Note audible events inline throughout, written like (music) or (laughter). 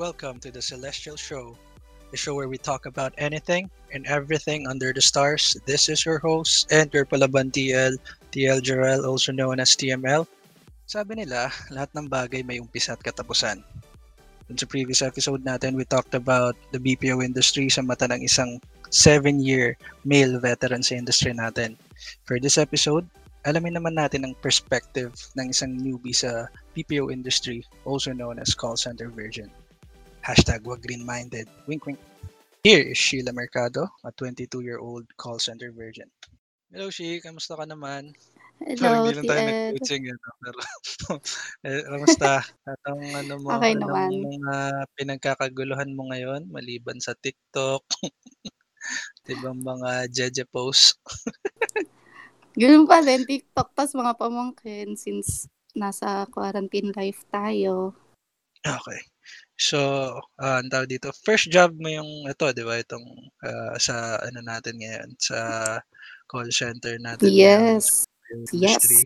Welcome to the Celestial Show, the show where we talk about anything and everything under the stars. This is your host and palaban TL, TL Jarrell, also known as TML. Sabi nila, lahat ng bagay may umpisa at katapusan. Dun sa previous episode natin, we talked about the BPO industry sa mata ng isang 7-year male veteran sa industry natin. For this episode, alamin naman natin ang perspective ng isang newbie sa BPO industry, also known as call center virgin. Hashtag wag green-minded. Wink wink. Here is Sheila Mercado, a 22-year-old call center virgin. Hello, She. Kamusta ka naman? Hello, Sorry, hindi lang tayo nag-coaching no? Pero, (laughs) eh, kamusta? Anong, ano mo, Okay naman. mga pinagkakaguluhan mo ngayon maliban sa TikTok? (laughs) Ibang mga jeje posts? (laughs) Ganun pa din, TikTok, tas mga pamangkin since nasa quarantine life tayo. Okay. So, ah, ang tawag dito, first job mo yung ito, di ba? Itong ah, sa ano natin ngayon, sa call center natin ngayon, Yes. yung Yes. industry.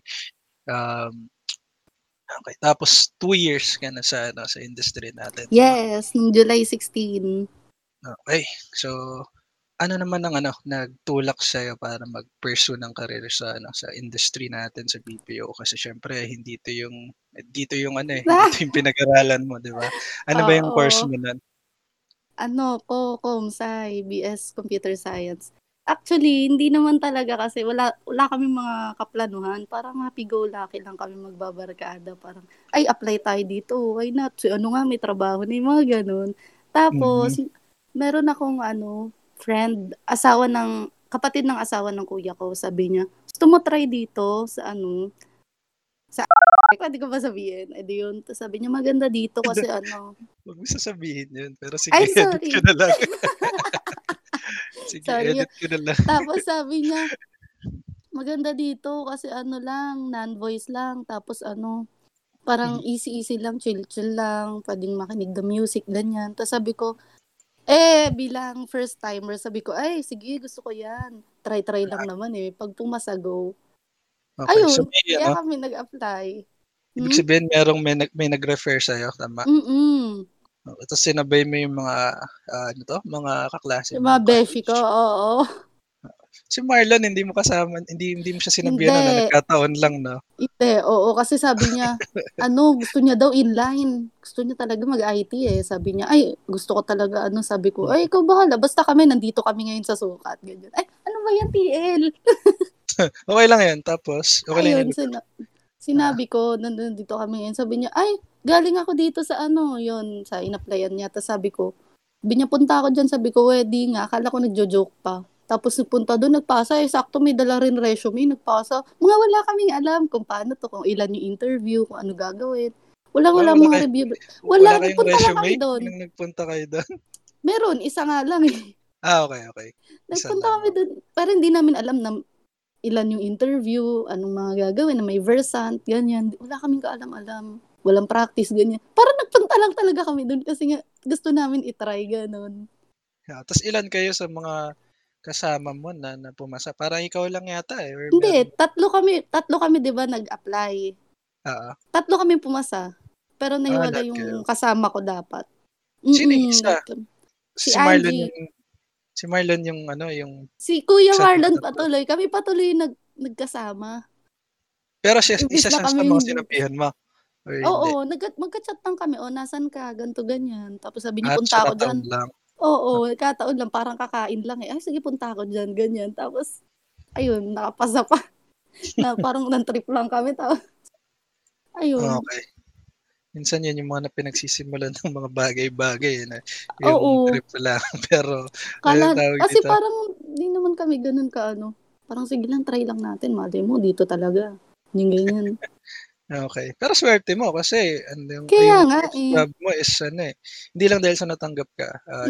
Um, okay. Tapos, two years ka na sa, ano, sa industry natin. Yes, nung July 16. Okay. So, ano naman ang ano, nagtulak sa'yo para mag-pursue ng career sa ano sa industry natin sa BPO kasi syempre hindi ito yung dito yung ano eh, (laughs) dito yung pinag-aralan mo, 'di ba? Ano ba yung course mo nun? Ano ko, Comsci, BS Computer Science. Actually, hindi naman talaga kasi wala wala kaming mga kaplanuhan. Parang happy-go-lucky lang kami magbabarkada. Parang, ay, apply tayo dito. Why not? So, ano nga, may trabaho na yung mga ganun. Tapos, meron akong ano, friend, asawa ng, kapatid ng asawa ng kuya ko, sabi niya, gusto mo try dito sa ano, sa (laughs) pwede ko ba sabihin? Eh di yun. Tapos sabi niya, maganda dito kasi ano, Huwag mo sasabihin yun, pero sige, Ay, (laughs) edit sorry. ko na lang. (laughs) sige, Sorry. edit ko na lang. Tapos sabi niya, maganda dito kasi ano lang, non-voice lang. Tapos ano, parang easy-easy lang, chill-chill lang. Pwedeng makinig ng music, ganyan. Tapos sabi ko, eh, bilang first timer, sabi ko, ay, sige, gusto ko yan. Try-try lang naman eh. Pag pumasa, go. Okay, Ayun, so may, kaya ano, kami nag-apply. ibig Hmm? sabihin merong may, may nag-refer sa'yo, tama? Mm-mm. Tapos sinabay mo yung mga, ah, ano to, mga kaklase Yung mga ng beshi ko, college. oo. Si Marlon, hindi mo kasama, hindi hindi mo siya sinabihan na Hindi. nagkataon lang, no? Hindi, oo, kasi sabi niya, (laughs) ano, gusto niya daw inline. Gusto niya talaga mag-IT eh. Sabi niya, ay, gusto ko talaga, ano, sabi ko, ay, ikaw bahala, basta kami, nandito kami ngayon sa sukat. Ganyan. Ay, ano ba yan, TL? (laughs) Okay lang yan. Tapos, okay lang yun. sina- sinabi ko, nandito kami ngayon. Sabi niya, ay, galing ako dito sa ano, yon sa inaplayan niya. Tapos sabi ko, sabi niya, punta ako dyan. Sabi ko, wedi nga, akala ko nagjo-joke pa. Tapos nagpunta doon, nagpasa. Eh, sakto may dala rin resume, nagpasa. Mga wala kaming alam kung paano to, kung ilan yung interview, kung ano gagawin. Wala, Wala, wala mga kayo- review. Wala, Wala, nagpunta lang kami doon. nung nagpunta kayo doon? (laughs) Meron, isa nga lang eh. Ah, okay, okay. Isa Nagpunta lang. kami doon, pero hindi namin alam na ilan yung interview, anong mga gagawin, na may versant, ganyan. Wala kaming kaalam-alam. Walang practice, ganyan. Parang nagpunta lang talaga kami doon kasi nga gusto namin itry, ganon. Yeah. Tapos ilan kayo sa mga kasama mo na, na pumasa? Parang ikaw lang yata eh. Or Hindi, meron- tatlo kami, tatlo kami 'di ba nag-apply. Ah, Tatlo kami pumasa. Pero nahiwala lahat yung kayo. kasama ko dapat. Sino yung isa? si, Si Marlon Angie. yung si Marlon yung ano yung Si Kuya Marlon patuloy. Kami patuloy nag nagkasama. pero siya isa siya sa mga sinabihan mo. Hindi? Oo, nag magka-chat lang kami. O, nasan ka? Ganto ganyan. Tapos sabi niya, punta ako dyan. lang. Oo, kataon lang. Parang kakain lang eh. Ay, sige, punta ako dyan. Ganyan. Tapos, ayun, nakapasa pa. (laughs) na parang nan-trip lang kami. Tapos, ayun. Okay. Minsan yun yung mga na pinagsisimulan (laughs) ng mga bagay-bagay eh, na yung Oo. trip lang. (laughs) Pero Kala, Ayun, tawag kasi dito. parang, di naman kami ganun ka, ano. Parang sige lang, try lang natin. Malay mo, dito talaga. Yung ganyan. Okay. Pero swerte mo kasi ano yung, Kaya yung nga first eh. job mo is ano eh. Hindi lang dahil sa natanggap ka. ah,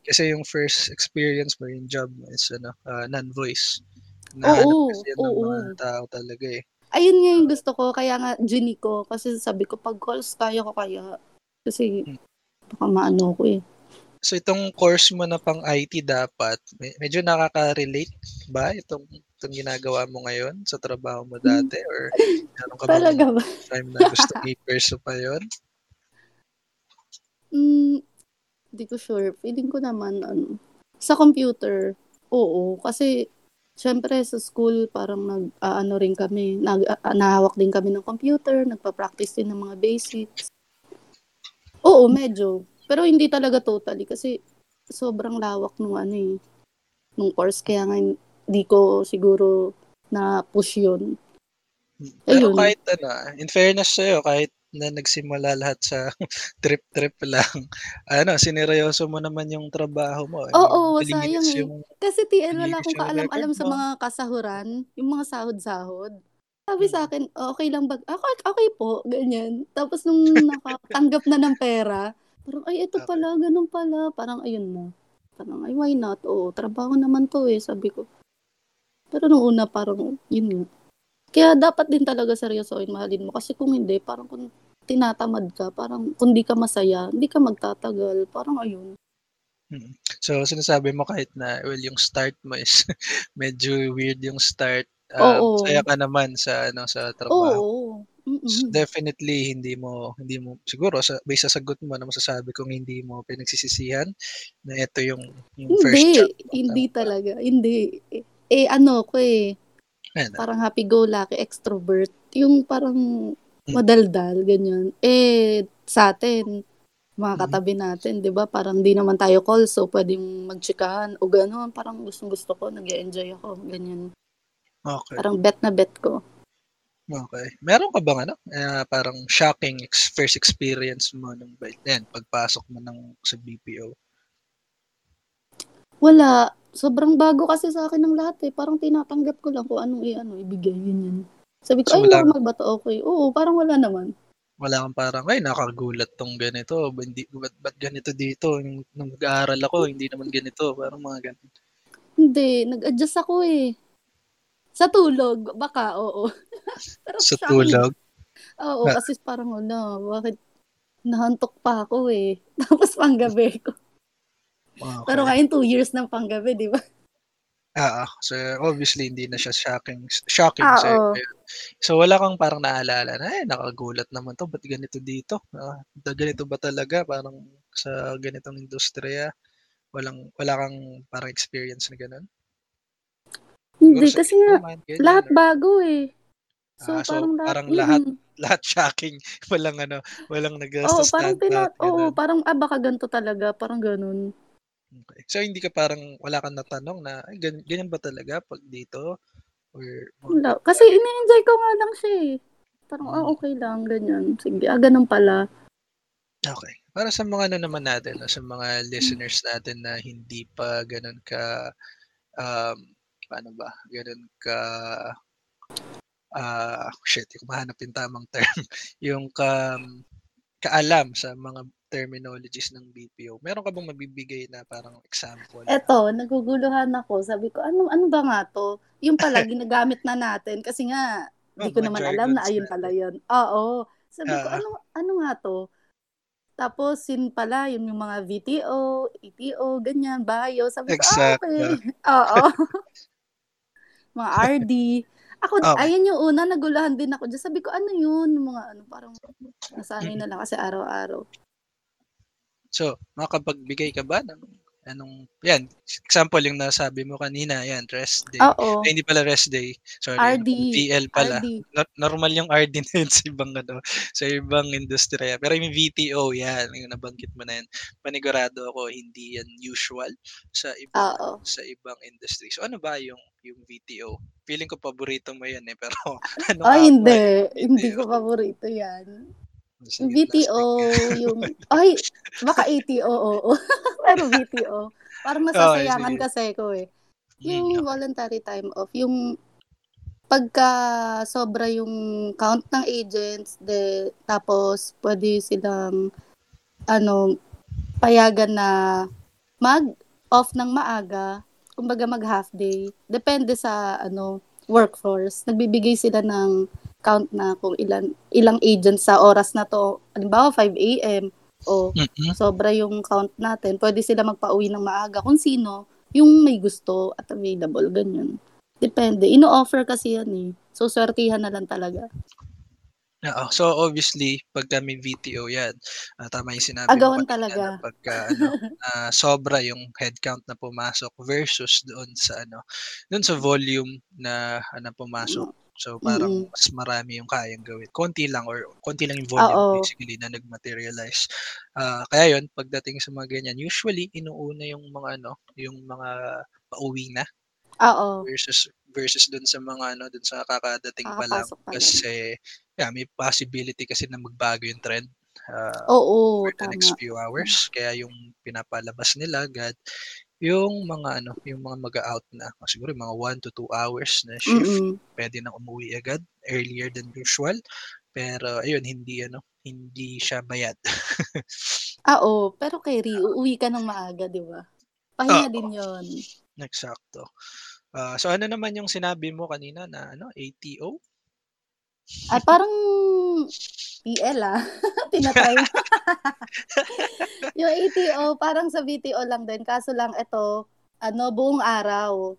kasi yung first experience mo, yung job mo is ano, ah, non-voice. Nahanap Oo, kasi yun ng oo. mga tao talaga eh. Ayun nga yung gusto ko. Kaya nga, Juni ko. Kasi sabi ko, pag calls, kaya ko kaya. Kasi, Hmm. baka maano ko eh. So itong course mo na pang IT dapat, me- medyo nakaka-relate ba itong, itong ginagawa mo ngayon sa trabaho mo dati? Or meron ka bang Talaga ba? time na gusto (laughs) i-pursue pa yun? Mm, Hindi ko sure. Feeling ko naman, ano, sa computer, oo. Kasi, syempre sa school, parang nag, ah, ano rin kami, nag, ah, nahawak din kami ng computer, nagpa-practice din ng mga basics. Oo, medyo. Pero hindi talaga totally kasi sobrang lawak nung ano eh, nung course. Kaya nga hindi ko siguro na push yun. Pero Ayun. kahit ano, ah, in fairness sa'yo, kahit na nagsimula lahat sa (laughs) trip-trip lang, ano, sineryoso mo naman yung trabaho mo. Mean, Oo, malinis sayang eh. yung Kasi TL wala malinis akong yung kaalam-alam sa mo. mga kasahuran, yung mga sahod-sahod. Sabi Mm. sa akin, okay lang ba? Ako, okay po, ganyan. Tapos nung (laughs) nakatanggap na ng pera, parang, ay, ito Okay. pala, ganun pala. Parang, ayun na. Parang, ay, why not? Oo, trabaho naman to eh, sabi ko. Pero nung una, parang, yun nga. Kaya dapat din talaga seryosoin, mahalin mo. Kasi kung hindi, parang kung tinatamad ka, parang kung di ka masaya, hindi ka magtatagal. Parang ayun. Mm. So, sinasabi mo kahit na, well, yung start mo is (laughs) medyo weird yung start. Um, Oo. saya ka naman sa ano sa Oo. trabaho. So, definitely hindi mo hindi mo siguro sa based sa sagot mo na masasabi kong hindi mo pinagsisisihan na ito yung yung first Hindi, job mo. hindi ba? talaga. Hindi. Eh, ano ko eh, Ano? parang happy-go-lucky, extrovert. Yung parang Mm. madaldal, ganyan. Eh, sa atin, mga Mm. katabi natin, di ba? Parang di naman tayo call, so pwedeng magtsikahan o gano'n. Parang gustong-gusto ko, nag enjoy ako, ganyan. Okay. Parang bet na bet ko. Okay. Meron ka bang ano, ah, parang shocking ex- first experience mo nung ba- yan, pagpasok mo ng sa BPO? Wala. Sobrang bago kasi sa akin ng lahat eh. Parang tinatanggap ko lang kung anong i-ano, ibigay, ganyan. Sabi ko, So, ay, wala- normal ba to? Okay. Oo, parang wala naman. Wala kang parang, ay, nakagulat tong ganito. Hindi, ba't, ba't ganito dito? Nung, nung nag-aaral ako, hindi naman ganito. Parang mga ganito. Hindi, nag-adjust ako eh. Sa tulog, baka, oo. (laughs) Sa tulog. Oo, Ah. kasi parang ano, bakit nahantok pa ako eh. (laughs) Tapos panggabi ko. Okay. Pero ngayon, two years ng panggabi, di ba? Ah. so obviously hindi na siya shocking shocking Ah, sa'yo oo. ngayon. So wala kang parang naalala na, "Ay nakagulat naman 'to, ba't ganito dito? Ah, da ganito ba talaga parang sa ganitong industriya?" Walang wala kang parang experience na gano'n? Hindi, Siguro kasi nga, ganyan lahat or bago eh. So, Ah, so parang parang lahat mm. lahat shocking, (laughs) walang ano, walang Oo, nag-sta-stand parang out, oo, gano'n. parang, ah, baka ganito talaga, parang ganun. Okey. So hindi ka parang wala kang natanong na, "Ay gan ganyan ba talaga 'pag dito?" Or Wala. Kasi bagay? ine-enjoy ko nga lang siya eh. Parang, ah, Hmm. okay lang, ganyan. Sige, ah, ganun pala. Okay. Para sa mga ano naman natin sa mga listeners natin na hindi pa gano'n ka, um, paano ba, gano'n ka ah, shit, di ko mahanap yung tamang term. (laughs) Yung ka kaalam sa mga terminologies ng BPO. Meron ka bang mabibigay na parang example Eto, naguguluhan ako. Sabi ko, ano ano ba nga 'to? Yun pala, (laughs) ginagamit na natin kasi nga, Oo, di ko naman alam na ayun pala yun. Oo. Sabi ko, Oo. ano ano nga 'to? Tapos yun pala, yun yung mga VTO, ETO, ganyan, bio. Sabi ko, ah, okay. (laughs) Oo. (laughs) Mga RD. Ako, Okey. ayun yung una, naguluhan din ako diyan. Sabi ko, ano yun? Mga ano, parang nasanay na lang kasi araw-araw. So, makapagbigay ka ba ng anong 'yan, example yung nasabi mo kanina, 'yan, rest day. Oo. Ay, hindi pala rest day, sorry, RD. TL pala. RD. No normal yung RD na yun (laughs) sa ibang ano, sa ibang industriya. Pero yung VTO, 'yan, yung nabanggit mo na 'yan, panigurado ako hindi yan usual sa ibang Oo. sa ibang industry. So, ano ba yung yung VTO? Feeling ko paborito mo yan, eh, pero (laughs) ano ba hindi. Hindi ko paborito yan. Plastic. yung ay, baka ATO, oo. (laughs) Pero VTO, parang nasasayangan sige. kasi ko eh. Yung voluntary time off, yung pagka sobra yung count ng agents, de tapos puwede silang ano, payagan na mag-off ng maaga, kumbaga mag-half day. Depende sa ano, workforce. Nagbibigay sila ng count na kung ilan ilang agents sa oras na 'to. Halimbawa 5 AM, o Mm. sobra yung count natin, puwede sila magpauwi ng maaga kung sino yung may gusto at available, ganyan. Depende. Ino-offer kasi yan, eh. So, swertihan na lang talaga. Oo. So, obviously pagka may VTO 'yan, ah, tama yung sinabi mo Agawan kanina na talaga. pagka ano, (laughs) ah, sobra yung headcount na pumasok versus doon sa ano, doon sa volume na na pumasok. So, parang Mm. mas marami yung kayang gawin. Konti lang or konti lang yung volume Oo. basically na nag-materialize. Ah, kaya yun pagdating sa mga ganyan, usually inuuna yung mga ano, yung mga pauwi na Oo. versus versus dun sa mga ano, dun sa kakadating pa lang. Pa. Kasi, yeah, may possibility kasi na magbago yung trend, ah, Oo, for the next tama. few hours. Kaya yung pinapalabas nila agad yung mga ano, yung mga mag-a-out na. Siguro yung mga 1 to 2 hours na shift, Mm. puwede ng umuwi agad, earlier than usual. Pero ayun, hindi ano, hindi siya bayad. (laughs) Ah, oo. Pero keri Oo. uuwi ka ng maaga, 'di ba? Pahinga Oo. din yun. Eksakto. Ah, so ano naman yung sinabi mo kanina na ano, ATO? Ay, parang TL, ah. (laughs) Tina-try mo. (laughs) Yung ATO parang sa VTO lang din kaso lang ito, ano, buong araw.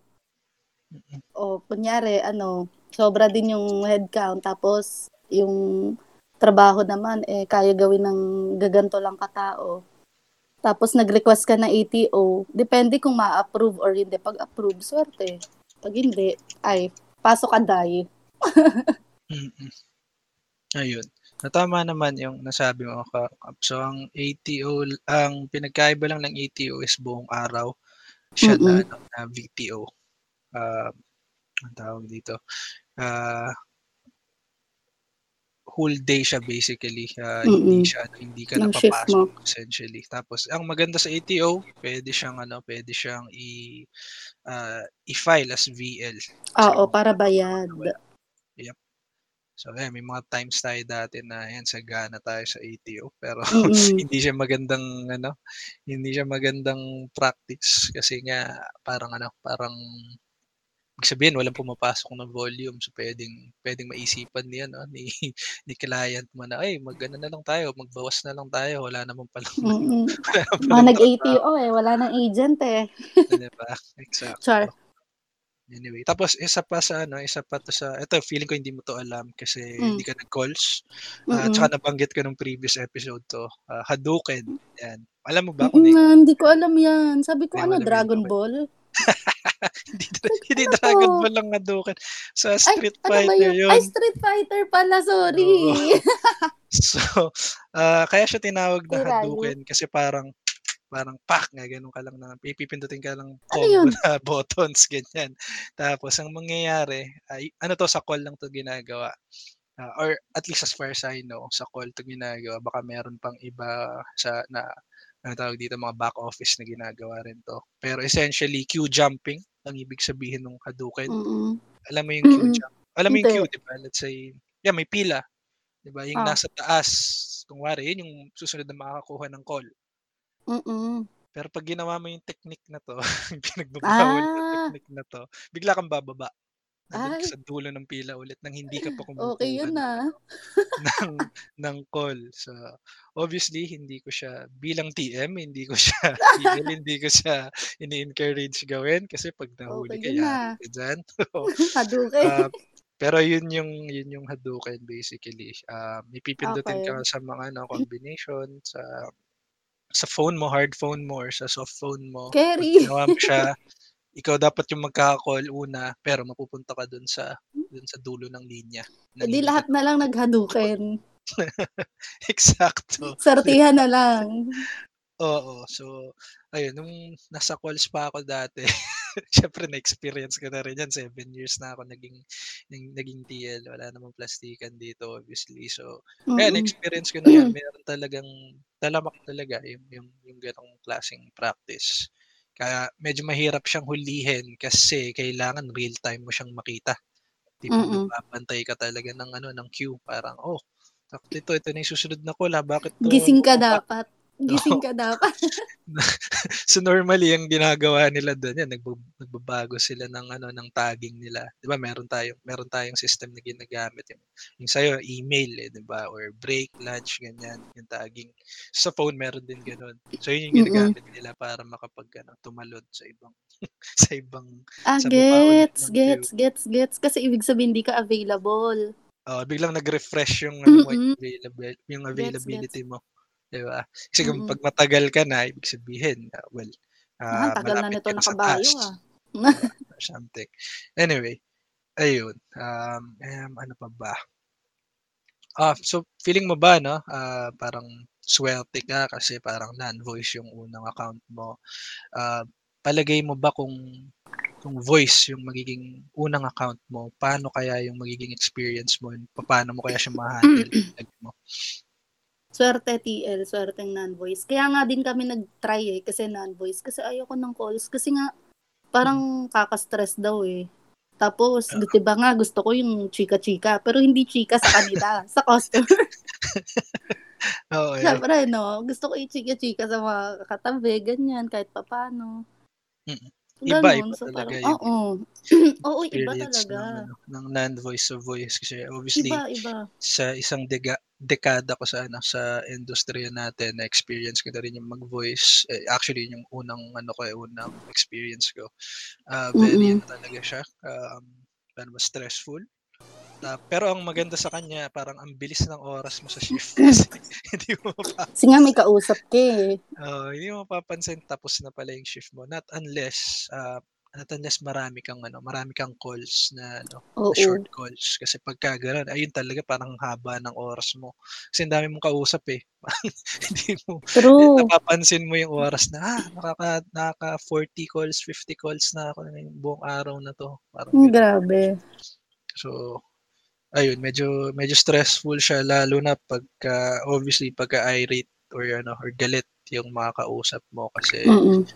Oh, kunyari ano, sobra din yung headcount tapos yung trabaho naman, eh, kaya gawin ng gaganto lang katao. Tapos nag-request ka ng ATO, depende kung maa-approve or hindi. 'Pag approve, swerte. 'Pag hindi, ay pasok ka daye. (laughs) Ayun. Na tama naman yung nasabi mo ka so ang ATO ang pinagkaiba lang ng ATO is buong araw siya na Mm. ano, na VTO. Ah, anong tawag dito, ah whole day siya basically, ah, hindi Mm. siya ano, hindi ka Yung napapasok essentially. Tapos ang maganda sa ATO, puwede siyang ano, puwede siyang i ah, i-file as VL. Oo, So, para bayad. Yep. So, ayan may mga times tayo dati na ayan sagana tayo sa ATO (laughs) pero Mm. hindi siya magandang ano, hindi siya magandang practice kasi nga parang ano, parang ibig sabihin walang pumapasok na volume. So, puwedeng puwedeng maisipan ni ano, ni (laughs) ni client mo na, "Ay mag-ano na lang tayo, magbawas na lang tayo wala naman palang (laughs) ano, Mm. wala naman nag-ATO, trabaho." eh, wala ng agent, eh. Oh, 'di ba? Anyway, tapos isa pa sa ano, isa pa 'to sa ito feeling ko hindi mo 'to alam kasi hindi Hmm. ka nag-calls, ah, Mm. tsaka nabanggit ko nung previous episode 'to, ah, Hadouken, 'yan. Alam mo ba kung Mm, ano yun? hindi ko alam 'yan. Sabi ko Hindi ano, Dragon Hadouken? Ball? (laughs) Hindi hindi ano? Dragon Ball ang Hadouken, sa Ay, Street ano ba Fighter yun? Ay, yun. Street Fighter pala, sorry. (laughs) So, ah, kaya siya tinawag na. Hadouken kasi parang parang pak, gaganon ka lang ng pi pipindutin ka ng Ano combo yun? (laughs) na buttons, ganyan. Tapos ang mangyayari ay ano 'to, sa call lang 'to ginagawa, ah, or at least as far as I know, sa call 'to ginagawa. Baka meron pang iba sa na anong tawag dito, mga back office na ginagawa rin 'to. Pero essentially, queue jumping ang ibig sabihin nung Hadouken. Mm. Alam mo yung queue Mm. jump alam mo yung queue, 'di ba? Let's say, yan may pila, 'di ba? Yung Ah. nasa taas, kunwari yun yung susunod na makakakuha ng call. Mm. Pero 'pag ginawa mo yung technique na 'to, (laughs) yung pinagbabawal na Ah. technique na 'to, bigla kang bababa. Nandun ka Ay. sa dulo ng pila ulit nang hindi ka pa (laughs) Okey kumukuha yun, ng ah. ano, (laughs) ng ng call. So, obviously hindi ko siya bilang TM, hindi ko siya TL, hindi ko siya ini-encourage gawin kasi 'pag nahuli Okey ka, yun, yari ah. ka diyan. Oo. Hadouken. Ah, pero yun yung yun yung Hadouken basically. Ah, may pipindutin ka Okey. sa mga ano, combination sa sa phone mo, hard phone mo or sa soft phone mo. Keri. ginawa mo siya, ikaw dapat yung magkaka-call una, pero mapupunta ka dun sa dun sa dulo ng linya hindi lahat na lang nag-Hadouken. (laughs) Eksakto. Sortihan na lang. Oo. So, ayun nung nasa calls pa ako dati, (laughs) siyempre na-experience ko na rin yan, 7 years na ako naging nag naging TL. Wala namang plastikan dito obviously. So, ayan Mm. na-experience ko na yan. (clears throat) Meron talagang talamak talaga yung yung yung ganong klaseng practice. Kaya medyo mahirap siyang hulihin kasi kailangan real time mo siyang makita. Tipong Mm. nagbabantay ka talaga ng ano, ng queue. Parang, "Oh, sakto ito, ito na yung susunod na call, ah, bakit 'to Gising ka bumaba?" dapat. Gising (laughs) ka dapat. (laughs) So, normally ang ginagawa nila dun, yan nagba nagbabago sila ng ano, ng tagging nila. 'Di ba meron tayong meron tayong system na ginagamit yung yung sa'yo email, eh, 'di ba or break, lunch, ganyan yung tagging. Sa phone meron din gano'n. So, yun yung ginagamit nila para makapag-ano, tumalon sa ibang (laughs) sa ibang Ah, sa gets, ng queue. gets, gets, gets. Kasi ibig sabihin hindi ka available. Oo, biglang nag-refresh yung ano mo, Mm. available yung Gets, availability gets. mo, 'di ba? Kasi kung Mm. 'pag matagal ka na, ibig sabihin, ah, well, Ah, ah, ang tagal na nito na nakabayo, ah. (laughs) something. Anyway, ayun, um, um, ano pa ba? Ah, so feeling mo ba 'no, ah, parang swerte ka kasi parang non-voice yung unang account mo. Ah, palagay mo ba kung kung voice yung magiging unang account mo, paano kaya yung magiging experience mo, papaano mo kaya siya maha-handle (clears throat) mo? Swerte TL, swerteng non-voice. Kaya nga din kami nag-try, eh, kasi non-voice. Kasi ayoko ng calls kasi nga parang kaka-stress daw, eh. Tapos, Oo. 'di ba nga gusto ko yung chika-chika, pero hindi chika sa kanila, (laughs) sa customer. (laughs) Oo, eh. Siyempre 'no, gusto ko i-chika-chika sa mga katabi, ganyan, kahit papaano. Mm. Gano'n. Iba-iba So, talaga parang yung oo. (clears throat) Oo, iba experience ng talaga. ano, ng non-voice to voice kasi obviously Iba, iba. sa isang dega dekada ko sa ano, sa industriya natin na-experience ko na rin yung mag-voice. Eh, actually yun yung unang ano ko, eh, unang experience ko. Ah, very Mm. ano talaga siya, um, paano ba, stressful. Ta pero ang maganda sa kanya parang ang bilis ng oras mo sa shift (laughs) hindi mo Kasi nga may mapapansin. kausap ka, eh. Oo, hindi mo mapapansin tapos na pala yung shift mo, not unless, ah, not unless marami kang ano, marami kang calls na ano, na short calls. Kasi pagka gano'n, ayun talaga parang ang haba ng oras mo. Kasi ang dami mong kausap, eh. (laughs) Hindi mo True. napapansin mo yung oras na, ah, nakaka nakaka-40 calls, 50 calls na ako ngayong buong araw na 'to, parang Hmm, grabe. So, ayun medyo medyo stressful siya lalo na pagka obviously pagka irate or ano, or galit yung mga kausap mo kasi, Mm.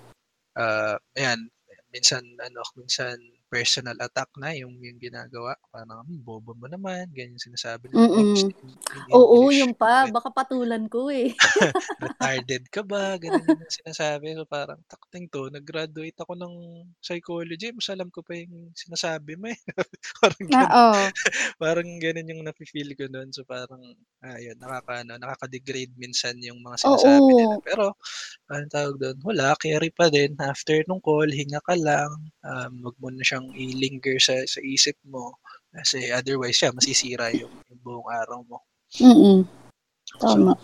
ah, ayan, minsan ano, minsan personal attack na yung yung ginagawa. Parang, "Hmm, bobo mo naman." Ganyan sinasabi nila. In in Oo, English, yun pa, baka patulan ko, eh. (laughs) retarded ka ba, gano'n yung sinasabi. So, parang takting 'to, nag-graduate ako ng psychology, mas alam ko pa yung sinasabi mo, eh. (laughs) Parang gano'n. Oo. (laughs) Parang gano'n yung nafi-feel ko nun. So, parang, ah, yun nakaka-ano, nakaka-degrade minsan yung mga sinasabi nila. Oo. Pero anong tawag dun, wala carry pa din. After nung call, hinga ka lang, um, wag mo na siyang i-linger sa sa isip mo kasi otherwise, yeah, masisira yung yung buong araw mo. Mm. So, Tama.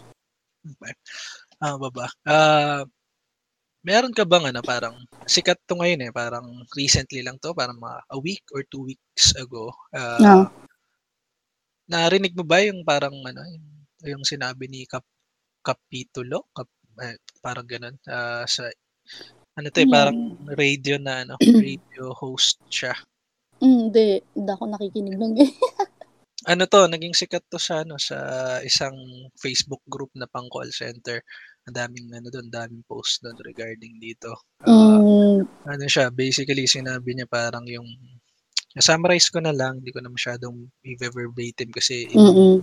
okey. Ano pa ba? Ah, meron ka bang ano, parang sikat 'to ngayon, eh, parang recently lang 'to, parang mga a week or 2 weeks ago, Oh. ah narinig mo ba yung parang ano, yung yung sinabi ni Kap Kapitulo, Kap eh, parang gano'n, ah, sa ano 'to, eh, parang yan? radio na ano, (clears throat) radio host siya. Hindi, hindi ako nakikinig nun, eh. (laughs) Ano 'to, naging sikat 'to sa ano, sa isang Facebook group na pang call center. Ang daming ano dun, daming post dun regarding dito. Ah, Hmm. ano siya, basically sinabi niya parang yung na-summarize ko na lang, hindi ko na masyadong i-ve-verbatim kasi ibang Mm.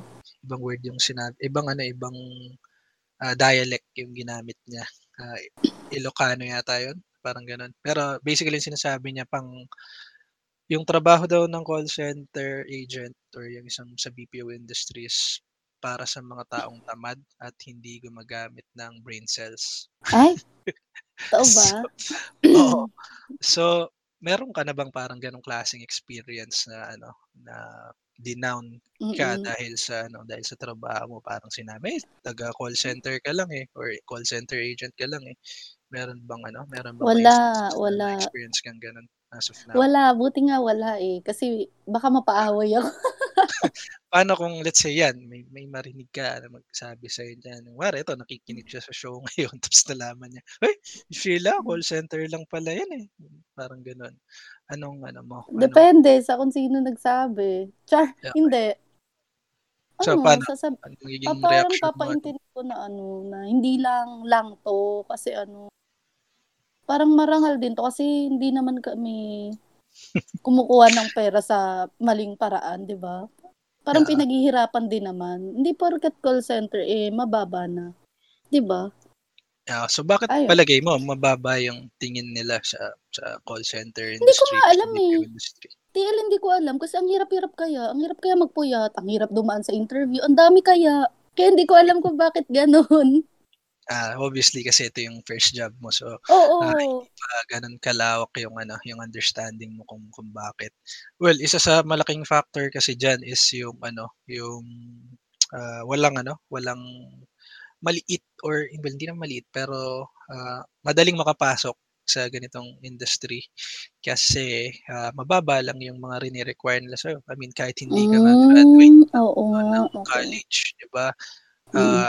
ibang word yung sinabi ibang ano, ibang, ah, dialect yung ginamit niya. Ah, Ilocano yata yun, parang gano'n. Pero basically yung sinasabi niya pang yung trabaho daw ng call center agent or yung isang sa BPO industry is para sa mga taong tamad at hindi gumagamit ng brain cells. Ay, totoo (laughs) ba? So oo. (clears throat) So, meron ka na bang parang gano'ng klaseng experience na ano, na dinown ka Mm. dahil sa ano, dahil sa trabaho mo? Parang sinabi, eh, taga-call center ka lang, eh, or call center agent ka lang, eh. Meron bang ano, meron bang Wala, instances na wala. na-experience kang gano'n as of now? Wala, buti nga wala, eh, kasi baka mapaaway ako. (laughs) Paano kung let's say 'yan, may may marinig ka na magsabi sa'yo diyan, kunwari ito nakikinig siya sa show (laughs) ngayon tapos nalaman niya, "Ay, si Sheila call center lang pala 'yan, eh." Parang gano'n. Anong ano mo, anong Depende sa kung sino nagsabi. Char, Okey. hindi. So, Ano, paano sasab ano ah, magiging parang reaksyon mo ano? papaintindi ko na ano, na hindi lang lang 'to kasi ano parang marangal din 'to kasi hindi naman kami kumukuha ng pera sa maling paraan, 'di ba? Parang Oo. pinaghihirapan din naman. Hindi porket call center, eh, mababa na, 'di ba? Ah, so bakit Ayun. palagay mo mababa yung tingin nila sa sa call center Hindi ko industry, nga alam, eh. industry? TL hindi ko alam kasi ang hirap-hirap kaya, ang hirap kaya magpuyat, ang hirap dumaan sa interview, ang dami kaya. Kaya hindi ko alam kung bakit gano'n. (laughs) Ah, obviously kasi ito yung first job mo so, ah, Oo. hindi pa gano'n kalawak yung ano, yung understanding mo kung kung bakit. Well, isa sa malaking factor kasi diyan is yung ano, yung, ah, walang ano, walang maliit or well, hindi naman maliit pero, ah, madaling makapasok sa ganitong industry. Kasi, ah, mababa lang yung mga rine-require nila sa'yo. I mean kahit hindi ka nga graduate Hmm, oo ng okey. college, 'di ba? Mm.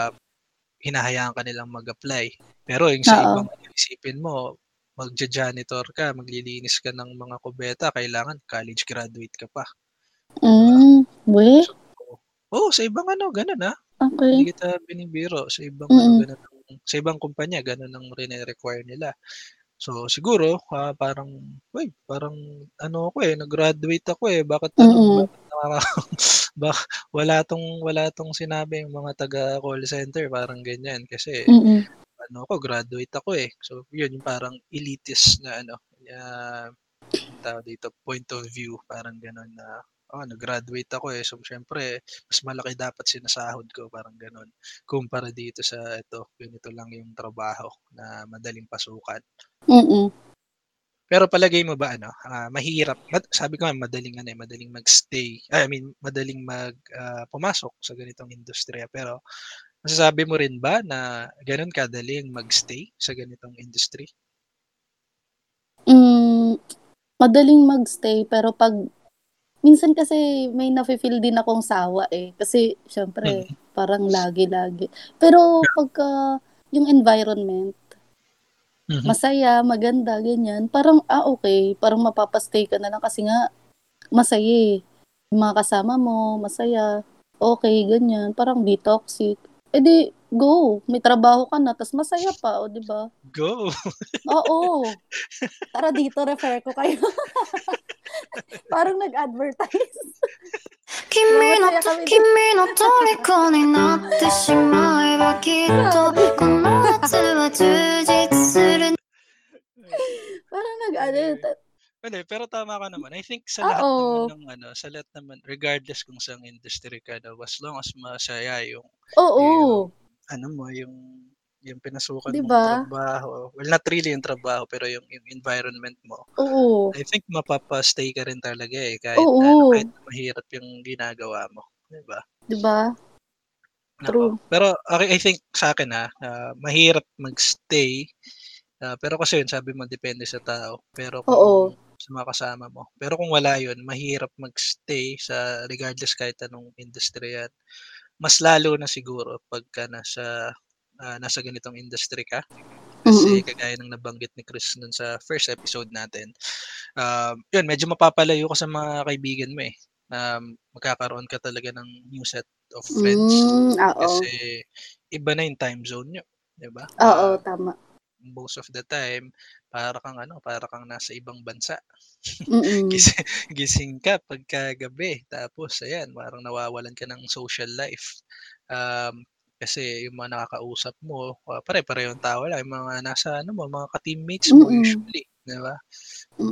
Ah, hinahayaan ka nilang mag-apply. Pero yung sa ibang Oo. ano, isipin mo magja-janitor ka, maglilinis ka ng mga kubeta kailangan college graduate ka pa, weh? So oo, sa ibang ano gano'n, ah. Okey. Hindi kita binibiro, sa ibang ano Mm. gano'n ang sa ibang kumpanya gano'n ang rine-require nila. So siguro, ah, parang, "Uy, parang ano ako, eh, nag-graduate ako, eh, bakit ano, Mm. bakit (laughs) nakaka ba wala 'tong wala 'tong sinabi yung mga taga-call center." Parang ganyan. Kasi Mm. ano ako, graduate ako, eh. So yun yung parang elitist na ano, ah, anong tawag dito, point of view parang gano'n na, "Ah, nag-graduate ako, eh, so siyempre mas malaki dapat sinasahod ko." Parang gano'n. Kumpara dito sa ito, ganito lang yung trabaho na madaling pasukan. Mm. Pero palagay mo ba ano, ah, mahirap mad sabi ko nga madaling ano, eh, madaling mag-stay, ay I mean madaling mag, ah, pumasok sa ganitong industriya. Pero masasabi mo rin ba na gano'n kadaling mag-stay sa ganitong industry? Hmm, madaling mag-stay pero 'pag minsan kasi may nafi-feel din akong sawa, eh, kasi siyempre Mm. parang lagi-lagi pero pagka yung environment Mhm. masaya, maganda, ganyan, parang, ah, okey. Parang mapapa-stay ka na lang kasi nga masaya, eh. Yung mga kasama mo masaya, okey, ganyan, parang 'di toxic, eh, di go. May trabaho ka na ta's masaya pa, oh, 'di ba? Go. Oo. (laughs) Tara dito refer ko kayo. (laughs) (laughs) Parang nag-advertise. (laughs) Kimi no, kimi no toriko kono natsu wa jujitsu. (laughs) Parang nag-advertise. Pwede, pero tama ka naman. I think sa lahat Uh-oh. naman oh. ng ano, sa lahat naman, regardless kung saan industry ka, no, as long as masaya yung, Oo. yung ano mo, yung yung pinasukan 'Di mong ba? trabaho, well not really yung trabaho pero yung yung environment mo, Oo. I think mapapa-stay ka rin talaga, eh, kahit na ano, kahit Oo. mahirap yung ginagawa mo, 'di ba? 'Di ba? Oo, True. pero okey I think sa'kin, ah, ah, mahirap mag-stay, ah, pero kasi yun sabi mo depende sa tao. Pero Oo. kung sa mga kasama mo, pero kung wala yun mahirap mag-stay sa regardless kahit anong industry yan. Mas lalo na siguro pagka nasa, ah, nasa ganitong industry ka. Kasi Mm. kagaya ng nabanggit ni Chris dun sa first episode natin, um, yun medyo mapapalayo ka sa mga kaibigan mo, eh. Um, magkakaroon ka talaga ng new set of friends Hmm, oo. kasi iba na yung time zone niyo, 'di ba? Oo, Ah, tama. most of the time para kang ano, para kang nasa ibang bansa. (laughs) Mm. Gisi gising ka pagka-gabi tapos ayan parang nawawalan ka ng social life. Um, kasi yung mga nakakausap mo, ah, pare-parehong tao lang, yung mga nasa ano mo, mga ka-teammates mo Mm. usually, 'di ba?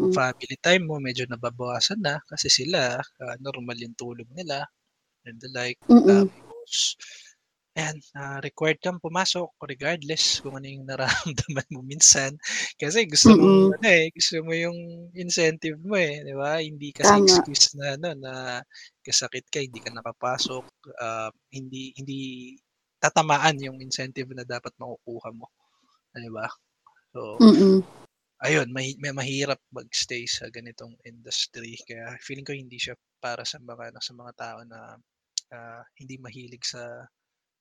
Yung Mm. family time mo medyo nababawasan na kasi sila, ah, normal yung tulog nila and the like. Mm. Tapos ayan, ah, required kang pumasok regardless kung ano yung nararamdaman mo minsan. Kasi gusto mong Mm. ano, eh, gusto mo yung incentive mo, eh, 'di ba? Hindi kasi Tama. excuse na ano, na nagkasakit ka hindi ka nakapasok, ah, hindi hindi tatamaan yung incentive na dapat makukuha mo, 'di ba? So, Mm. ayun mahi ma mahirap mag-stay sa ganitong industry kaya feeling ko hindi siya para sa mga ano, sa mga tao na, ah, hindi mahilig sa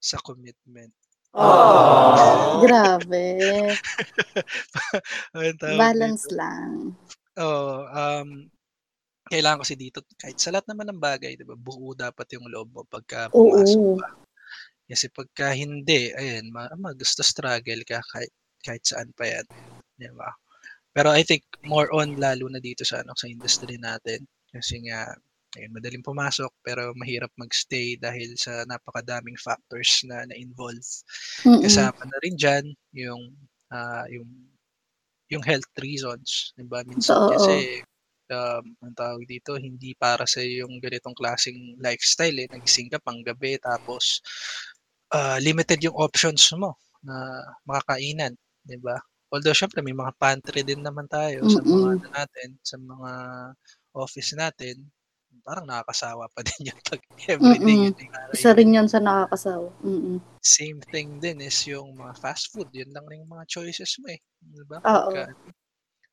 sa commitment. (laughs) Grabe. (laughs) Anong tawag Balance dito? lang. Oo, um, kailangan kasi dito kahit sa lahat naman ng bagay 'di ba, buo dapat yung loob mo pagka pumasok Oo. ka. Kasi pagka hindi, ayan ma magsta-struggle ka kahit kahit saan pa yan, 'di ba? Pero I think more on lalo na dito sa ano, sa industry natin kasi nga ayun madaling pumasok pero mahirap mag-stay dahil sa napakadaming factors na na-involve. Mm. Kasama na rin diyan yung, ah, yung yung health reasons, 'di ba? Minsan Oo. kasi, um, anong tawag dito, hindi para sa'yo yung ganitong klaseng lifestyle, eh, nagising ka pang-gabi tapos, ah, limited yung options mo, na mga kainan, 'di ba? Although siyempre may mga pantry din naman tayo sa mga ano natin, sa mga office natin. Parang nakakasawa pa (laughs) din 'yun 'pag Mm. yun yung Isa rin 'yan sa nakakasawa. Mm. Same thing din is yung mga fast food, 'yun lang rin yung mga choices mo, eh, 'di ba? Oo. Pagka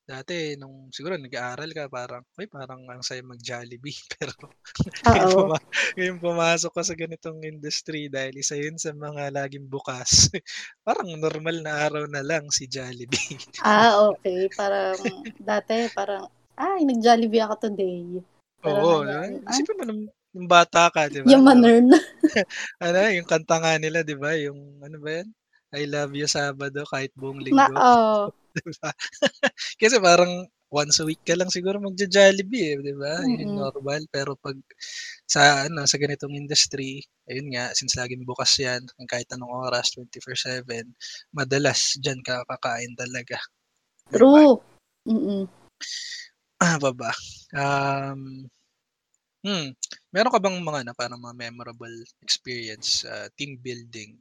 dati nung siguro nag-aaral ka parang, "Uy, parang ang saya mag-Jollibee." (laughs) Pero ngayon puma ngayon pumasok ka sa ganitong industry dahil isa 'yun sa mga laging bukas, (laughs) parang normal na araw na lang si Jollibee. Ah, okey. Parang dati parang, "Ay, nag-Jollibee ako today." Pero Oo, ngayon, ay Isipin mo nung nung bata ka, 'di ba? Yamaner na. (laughs) ano, yung kanta nga nila 'di ba, yung ano ba 'yun? I love you Sabado kahit buong linggo, oo. 'di (laughs) ba? Kasi parang once a week ka lang siguro magjo-Jollibee, eh, 'di ba? Yun yung Mm. normal. Pero 'pag sa ano, sa ganitong industry, ayun nga, since laging bukas 'yan, kahit anong oras, 24/7, madalas diyan ka kakain talaga? True. Mm. Ano pa ba? Um, hmm, meron ka bang mga ano, parang mga memorable experience sa team building?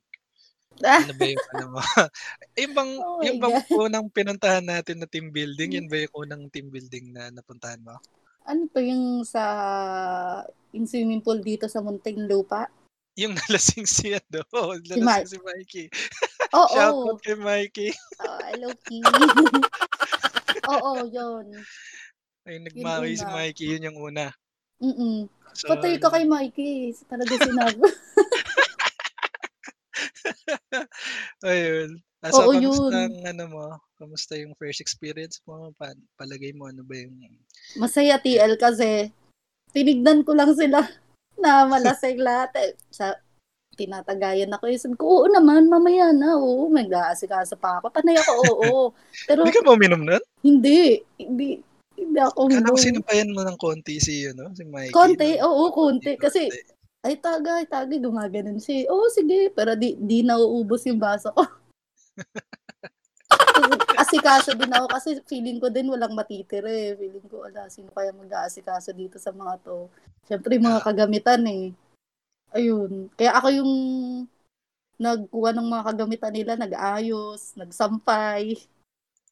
Ano ba yung ano mo, (laughs) yun bang Oh yun my bang God. unang pinuntahan natin na team building, yun ba yung unang team building na napuntahan mo? Ano 'to yung sa yung swimming pool dito sa Muntinlupa? Yung nalasing si ano, (laughs) Si Mike. nalasing si Mikey. Oo. (laughs) Shoutout kay Mikey. Oo, hello, Ki. Oo, yun. Ay, Yun nagmaki si. Mikey, yun yung una. Mm. So, Patay ka kay Mikey. Talaga sinabi. (laughs) ayun. Ah, so Oo, kamusta yun. ang ano mo, kamusta yung first experience mo? Pa palagay mo ano ba yung Masaya TL kasi tinignan ko lang sila (laughs) na malasing lahat. Eh, sa tinatagayan ako. Eh, sabi ko, oo naman, mamaya na. Oo, mag-aasikaso pa ako. Panay ako, oo. Pero Hindi ka ba uminom nun? hindi. Hindi. Hindi ako Kala ko uminom. mo ng konti si ano, si Mikey. Konti, no? oo, konti. Kasi, ay tagay, tagay, gumaganon siya. Oo, sige. Pero di, di nauubos yung baso ko. (laughs) asikaso din ako kasi feeling ko din walang matitira eh. Feeling ko, ala, sino kaya mag-aasikaso dito sa mga to? Siyempre, yung mga Ah. kagamitan eh. Ayun. Kaya ako yung nagkuha ng mga kagamitan nila, nag-ayos, nagsampay.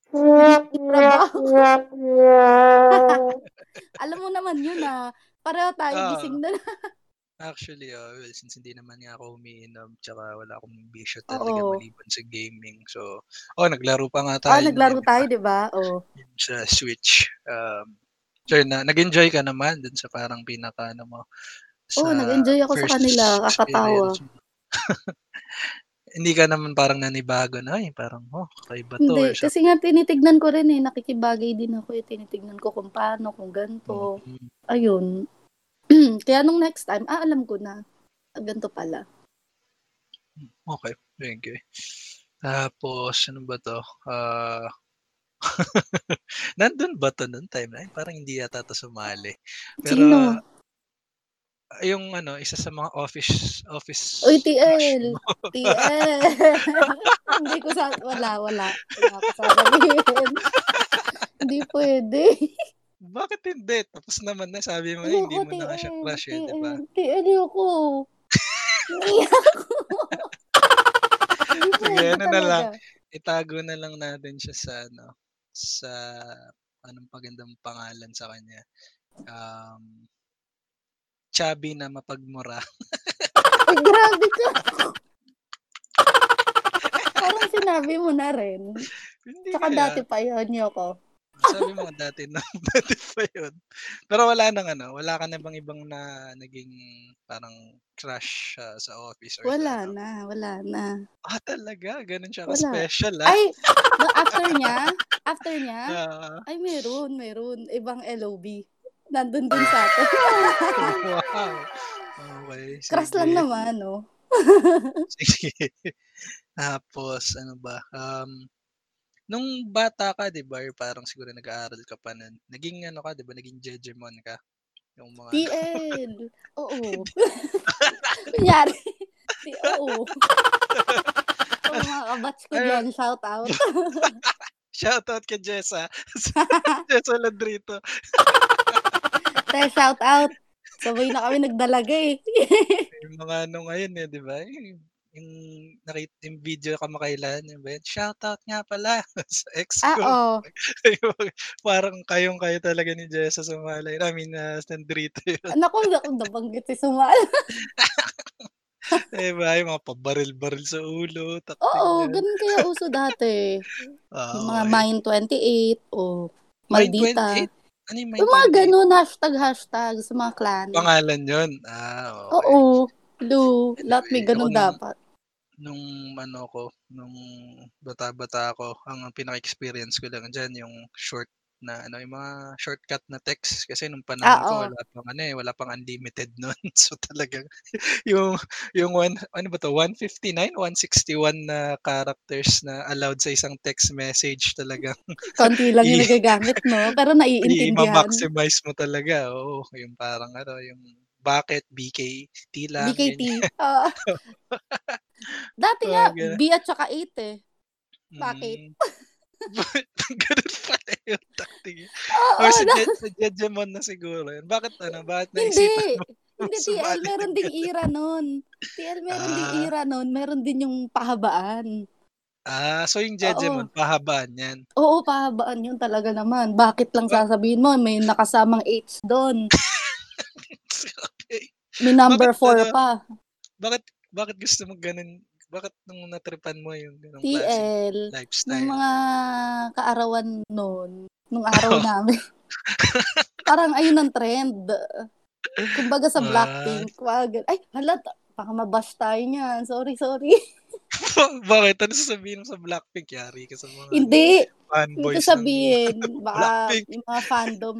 Trabaho. (laughs) Alam mo naman yun ah. Pareho tayo Ah. gising na. Actually, oh, well, since hindi naman nga ako umiinom, tsaka wala akong bisyo talaga Oo. maliban sa gaming. So, oh, naglaro pa nga Ah, tayo. naglaro nun, tayo, di ba? Oh. Yun Sa Switch. Um, sure na, nag-enjoy ka naman dun sa parang pinaka, ano mo, Oo, nag-enjoy ako sa first kanila. Kakatawa. experience mo. (laughs) hindi ka naman parang nanibago na, ay, parang, oh, kakaiba to. Hindi, or something. kasi nga tinitignan ko rin eh. Nakikibagay din ako eh. Tinitignan ko kung paano, kung ganito. Mm. Ayun. (clears throat) Kaya nung next time, ah, alam ko na. Ganito pala. Okay, thank you. Tapos, ano ba to? Ah, (laughs) nandun ba to noong time na yun? Parang hindi yata to sumali. Pero, Sino? yung ano, isa sa mga office, office Uy, TL. (laughs) TL. (laughs) Hindi ko sa... Wala, wala. Wala ko sasabihin. Hindi pwede. Bakit hindi? Tapos naman na, sabi mo hindi mo na siya crush eh, di ba? TL, TL ako. Iiyak ako. Hindi Sige, ano na lang. Itago na lang natin siya sa, ano, sa, anong pagandang pangalan sa kanya. Um, chubby na mapagmura. (laughs) Ay, grabe ka. (laughs) Parang sinabi mo na rin. hindi Tsaka kaya. dati pa yun, Yoko. Sabi mo dati na, (laughs) dati pa yun. Pero wala nang ano, wala ka na bang ibang na naging parang crush ah, sa office or Wala ano? na, wala na. Ah, talaga? Ganun siya Wala. ka-special ah. Ay, (laughs) no, after niya, after niya, Ah, ay meron, meron. Ibang LOB. Nandun din sa atin. (laughs) wow. Okay, Crush lang sige. naman, no? Sige. Tapos, ano ba? Um, nung bata ka, di ba, or parang siguro nag-aaral ka pa nun, naging ano ka, di ba, naging jejemon ka? Yung mga, ano, TL. Oo. (laughs) Kunyari. Oo. Oo, mga kabatch ko dyan, shout out. (laughs) shoutout kay Jessa. (laughs) Jessa Ladrito. Te, shout out. Sabay na kami nagdalaga eh. Yung mga ano ngayon eh, di ba? Eh, yung nakita yung video ka makailan, yung ba yun? Shoutout nga pala (laughs) sa ex Ah, ko. (laughs) parang kayong-kayo talaga ni Jessa Sumalay. I mean, uh, Sandrito yun. Naku, naku, nabanggit si Sumal. Diba? (laughs) Yung mga pabaril-baril sa ulo. Oo, yan. ganun kaya uso dati. Yung mga okay. Mine 28 o Mine Maldita. 28? Ano yung Mine Yung mga 28? ganun, hashtag, hashtag sa mga clan. Pangalan yun. Ah, okay. Oo, Blue. Lahat may ganun dapat. Nung ano ko, nung bata-bata ako, ang pinaka-experience ko lang dyan yung short na ano yung mga shortcut na text kasi nung panahon ko Oo. wala pang ano eh wala pang unlimited (laughs) noon so talagang yung yung one ano ba to 159 161 na characters na allowed sa isang text message talaga Konti (laughs) lang yung nagagamit, no? Pero naiintindihan. i-maximize mo talaga oo yung parang ano yung bakit BKT lang BKT. (laughs) Oo. (laughs) Dati nga, ganun. B at saka 8 eh. Bakit? Mm. (laughs) Ganun pala yung tactic. Oo, Or sa, na- sa Jejemon na siguro yun. Bakit ano? Bakit hindi. naisipan mo? Hindi, TL, meron ng ding ira nun. TL, meron ding Ah. ira nun. Meron din yung pahabaan. Ah, so yung Jejemon, pahabaan yan. Oo, pahabaan yun talaga naman. Bakit lang sasabihin mo, may nakasamang H doon. May number Bakit, 4 ano, pa. Bakit, bakit gusto mo ganun? Bakit nung natripan mo yung ganung TL, lifestyle? nung mga kaarawan noon, nung araw (laughs) namin, parang ayun ang trend. Kumbaga sa Ah. Blackpink, wag. Ay, halat, baka mabash tayo niyan. Sorry, sorry. (laughs) bakit? Ano sasabihin mo sa Blackpink? Yari ka sa mga Hindi, hindi fanboys ko ng sabihin. (laughs) Baka Blackpink. yung mga fandom,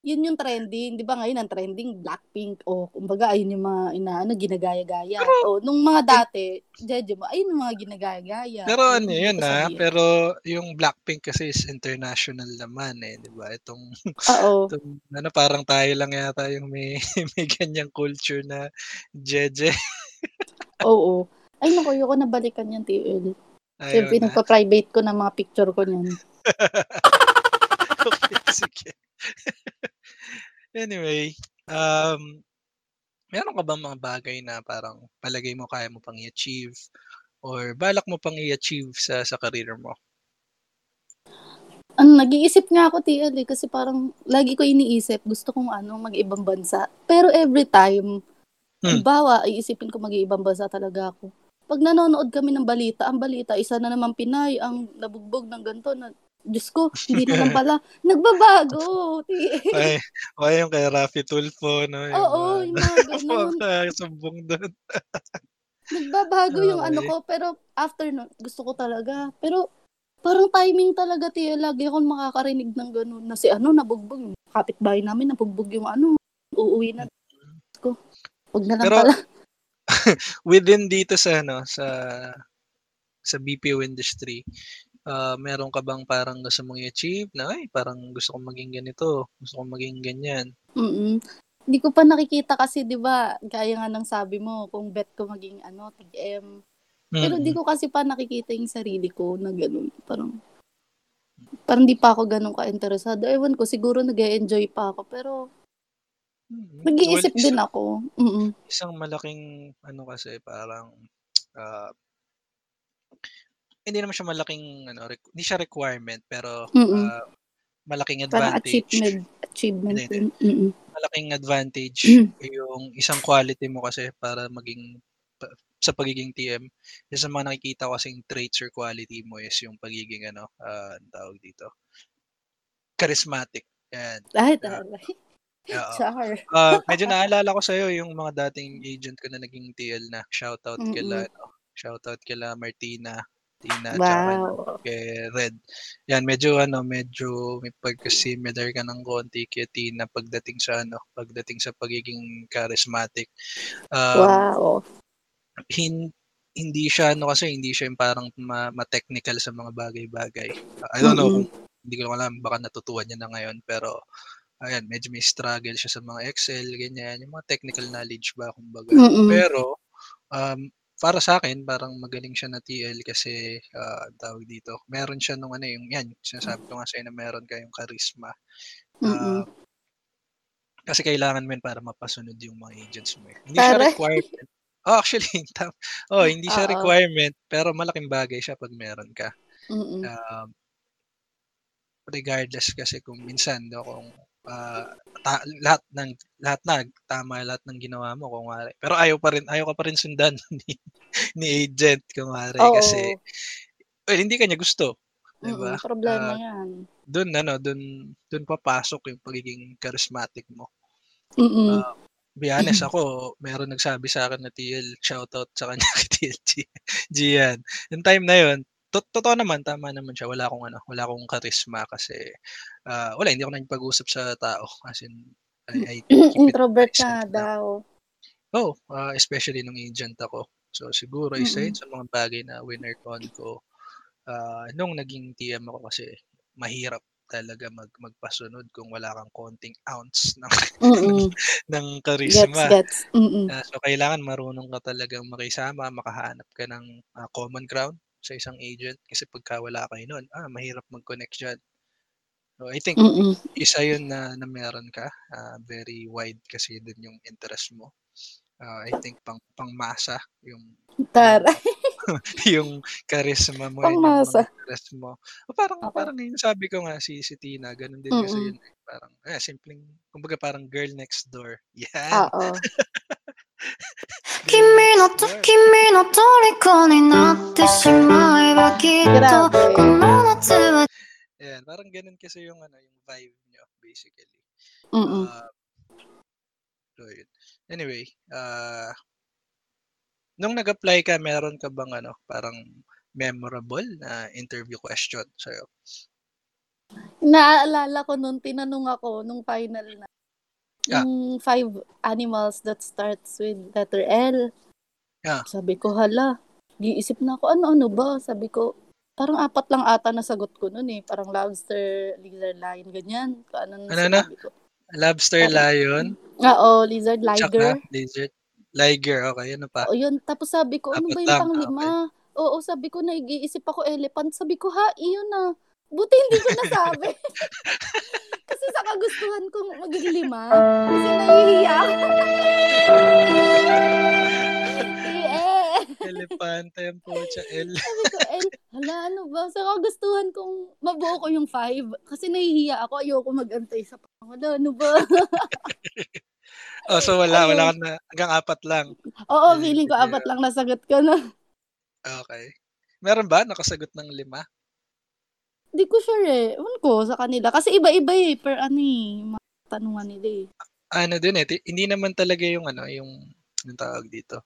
yun yung trending. Di ba ngayon ang trending Blackpink. O, kumbaga, ayun yung mga inaano, ginagaya-gaya. O, nung mga dati, Jeje mo, ayun yung mga ginagaya-gaya. Pero ano yung yun gusto ah, pero yung Blackpink kasi is international naman eh, 'di ba? Itong, Oo. (laughs) itong ano parang tayo lang yata yung may (laughs) may ganyang culture na jeje. Oo. Ay, naku, ayoko na balikan yan, TL. Ayun Siyempre, na. nagpa-private ko ng mga picture ko niyan. (laughs) sige. anyway, um, meron ka bang mga bagay na parang palagay mo kaya mo pang i-achieve or balak mo pang i-achieve sa sa career mo? Ano, nag-iisip nga ako, TL, eh, kasi parang lagi ko iniisip, gusto kong ano, mag-ibang bansa. Pero every time, Hmm. bawa, iisipin ko mag-ibang bansa talaga ako. Pag nanonood kami ng balita, ang balita, isa na naman Pinay, ang nabugbog ng ganito na, Diyos ko, (laughs) hindi na lang pala, nagbabago. (laughs) Ay, ay yung kay Rafi Tulfo, no? Yung Oo, mga- yung mga (laughs) ganun. sumbong doon. Nagbabago yung ano Okay. ko, pero after nun, gusto ko talaga. Pero parang timing talaga, tiyo. Lagi akong makakarinig ng ganun. Na si ano, nabugbog. Kapitbahay namin, nabugbog yung ano. Uuwi na. ko. Huwag na lang Pero- pala. Within dito sa ano, sa sa BPO industry, ah meron ka bang parang gusto mong i-achieve na ay parang gusto kong maging ganito, gusto kong maging ganyan. Mm Hindi ko pa nakikita kasi, di ba, gaya nga ng sabi mo, kung bet ko maging ano, TM. Pero Mm. di ko kasi pa nakikita yung sarili ko na ganun. Parang, parang di pa ako ganun ka-interesado. Ewan ko, siguro nag enjoy pa ako. Pero, Mm. nag-iisip Well, din isang- ako. Mm Isang malaking ano kasi parang ah hindi naman siya malaking ano, hindi siya requirement pero Mm-mm. ah, malaking Parang advantage. achievement. Achievement. Hindi. Mm-mm. malaking advantage Mm. yung isang quality mo kasi para maging pa- sa pagiging TM. Isa sa mga nakikita ko kasing traits or quality mo is yung pagiging ano, ah, ang tawag dito, charismatic. Yan. Ay, Yeah. taray. (laughs) Oo. Char. Ah, (laughs) medyo naalala ko sa'yo yung mga dating agent ko na naging TL na. Shoutout kila, ano, shoutout kila Martina, Tina, Wow. kay Red. Yan, medyo ano, medyo may pagka-similar ka ng konti kay Tina pagdating sa ano, pagdating sa pagiging charismatic. Um, Wow. hin- hindi siya ano kasi hindi siya yung parang ma- ma-technical sa mga bagay-bagay. I don't know Mm-mm. kung hindi ko alam baka natutuwa niya na ngayon pero ayan, medyo may struggle siya sa mga Excel, ganyan, yung mga technical knowledge ba kumbaga. Mm-mm. Pero um para sa akin parang magaling siya na TL kasi ang tawag dito. Meron siya nung ano yung yan, sinasabi ko nga sa'yo na meron kayong charisma. Mm-mm. Ah, kasi kailangan mo yun para mapasunod yung mga agents mo. eh. Hindi siya requirement. Oh, actually, (laughs) oh, hindi siya Oo. requirement, pero malaking bagay siya 'pag meron ka. Mm. Um, regardless kasi kung minsan 'no, kung, ah, ta lahat ng lahat na tama lahat ng ginawa mo kunwari pero ayaw pa rin ayaw ka pa rin sundan (laughs) ni ni agent kunwari kasi, Oo. well, hindi ka niya gusto, 'di ba? Mm, problema Ah, 'yan. dun ano, dun dun papasok yung pagiging charismatic mo. Mm. Ah, be honest ako, meron nagsabi sa'kin na TL, shoutout sa kanya (laughs) kay TL Gian. Yung time na yun, to totoo naman, tama naman siya, wala akong ano, wala akong charisma kasi, ah, wala hindi ako nakikipag-usap sa tao as in I I (clears throat) keep it to Introvert ka myself lang. daw. Oo, ah, especially nung agent ako. So, siguro isa yun sa mga bagay na winner-con ko, ah, nung naging TM ako kasi mahirap talaga mag magpasunod kung wala kang konting ounce (laughs) ng Mm. ng Gets, charisma. gets. Mm. Ah, so kailangan marunong ka talagang makisama, makahanap ka ng, ah, common ground sa isang agent kasi pagka wala kayo nun, ah, mahirap mag-connect diyan. So, I think Mm. isa yun na na meron ka, ah, very wide kasi din yung interest mo. Ah, I think pang pangmasa yung yung Taray. (laughs) yung charisma mo, yun yung interest mo. O parang Okey. parang yung sabi ko nga si si Tina gano'n din kasi Mm. yun, eh, parang, ah, simpleng kumbaga parang girl next door, (laughs) yan. Oo. Kimi Girl no next to, door. kimi no toriko ni natte shimaeba kitto Grabe. kono natsu wa Ayan, parang gano'n kasi yung ano, yung vibe niyo basically. Mm. Ah so yun. Anyway, ah nung nag-apply ka meron ka bang ano, parang memorable na interview question sa'yo? Naaalala ko nun tinanong ako nung final na, Ah. yung 5 animals that starts with letter L. Ah. Sabi ko, hala, iisip na ako, ano-ano ba? Sabi ko, parang 4 lang ata nasagot ko nun, eh, parang lobster, lizard, lion, ganyan. Ano Ano, ano? ko. Lobster, Parang lion, Oo, lizard, liger. lizard, liger, okey, ano pa? Oo, yun. Tapos sabi ko, ano 4 ba yung ah, okey. panglima? Oo, sabi ko, nag-iisip ako elephant. Sabi ko, ha, iyon na. Buti hindi ko nasabi. (laughs) Kasi sa kagustuhan kong maging lima, kasi nahihiya ako. Eh. (laughs) Elepante ang putya, L. Sabi ko, El, hala, ano ba? Sa kagustuhan kong mabuo ko yung five. Kasi nahihiya ako, ayoko mag-antay sa pang. Wala, ano ba? (laughs) Oh, so wala, wala ka na hanggang 4 lang? Oo, feeling ko apat lang nasagot ko na. Okey. Meron ba nakasagot ng 5? Di ko sure eh. Ewan ko sa kanila. Kasi iba-iba eh. Per ano eh. Mga tanungan nila eh. Ano din, eh, ti hindi naman talaga yung ano, yung anong tawag dito,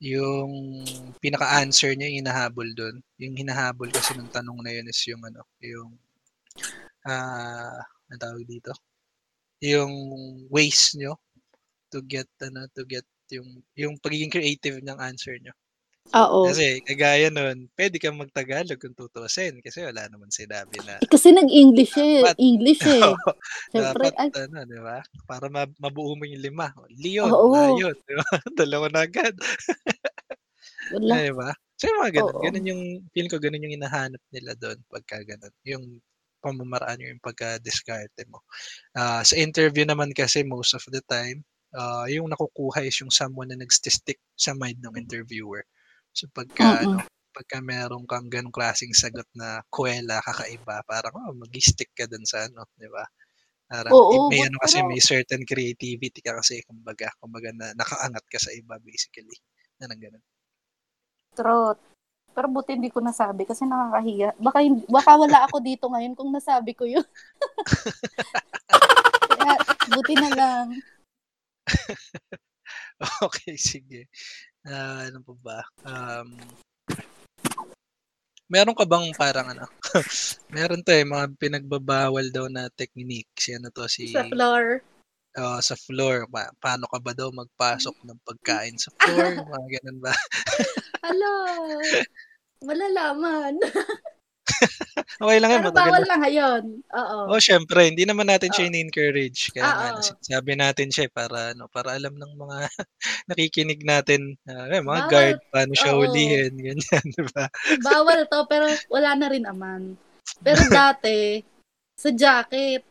yung pinaka-answer niya yung hinahabol dun. Yung hinahabol kasi ng tanong na yun is yung ano, yung, ah, anong tawag dito, yung ways niyo to get ano, to get yung yung pagiging creative ng answer niyo. Oo. Kasi kagaya nun, puwede kang mag-Tagalog kung tutuusin kasi wala naman sinabi na Eh, kasi nag-English eh. dapat English eh. (laughs) oo, Siyempre, dapat ay, ano, 'di ba? Para ma mabuo mo yung 5. Leon, Oo. lion, 'di ba? (laughs) Dalawa na agad. wala. 'Di ba? So yung mga gano'n, Oo. gano'n yung feeling ko gano'n yung hinahanap nila dun pagka gano'n, yung pamamaraan yung pagkadiskarte mo. Ah, sa interview naman kasi most of the time, ah, yung nakukuha is yung someone na nagsti-stick sa mind ng interviewer. So pagka Mm. ano, pagka meron kang gano'ng klaseng sagot na kuwela, kakaiba, parang, oh, mag-i-stick ka dun sa ano, 'di ba? Parang Oo, may but ano kasi, pero may certain creativity ka kasi kumbaga kumbaga na nakaangat ka sa iba basically, parang gano'n. True. Pero buti hindi ko nasabi kasi nakakahiya. Baka baka wala ako dito ngayon kung nasabi ko yun. (laughs) Kaya buti na lang. (laughs) Okey, sige. Ah, ano pa ba? Um meron ka bang parang ano, (laughs) meron 'to, eh, mga pinagbabawal daw na technique, si ano 'to, si Sa floor. oo, sa floor. Pa paano ka ba daw magpasok ng pagkain sa floor, (laughs) mga gano'n ba? (laughs) Hala, malalaman. (laughs) Okey lang 'yan, Pero bawal lang ngayon. Oo. Oo, siyempre hindi naman natin siya Oo. ini-encourage kaya nga Oo. sinasabi natin siya, eh, para ano, para alam ng mga (laughs) nakikinig natin, ah, yan mga Bawal guard, paano siya oo. hulihin, ganyan, (laughs) 'di ba? Bawal 'to pero wala na rin naman. Pero dati, sa jacket.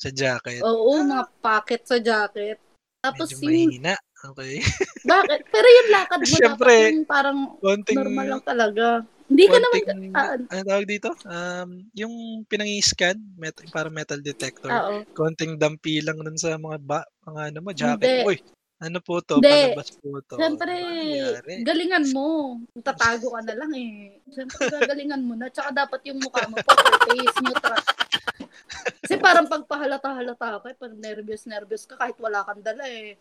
Sa jacket. Oo, Ah. mga pocket sa jacket. Tapos Medyo yung mahina. Okay. Bakit? Pero yung lakad mo Siyempre, dapat yung parang Konting, normal lang talaga. Hindi ka naman, ah, ano tawag dito? Um, yung pinangi-scan, met, parang metal detector. oo. Konting dampi lang nun sa mga ba, mga ano mo, jacket. Hindi. Uy, ano po to? Hindi. Palabas po to. Siyempre, Ano galingan mo. Tatago ka na lang eh. Siyempre, gagalingan mo na. Tsaka dapat yung mukha mo, poker face, neutral. Kasi parang pagpahalata-halata ka, eh, parang nervous-nervous ka kahit wala kang dala eh.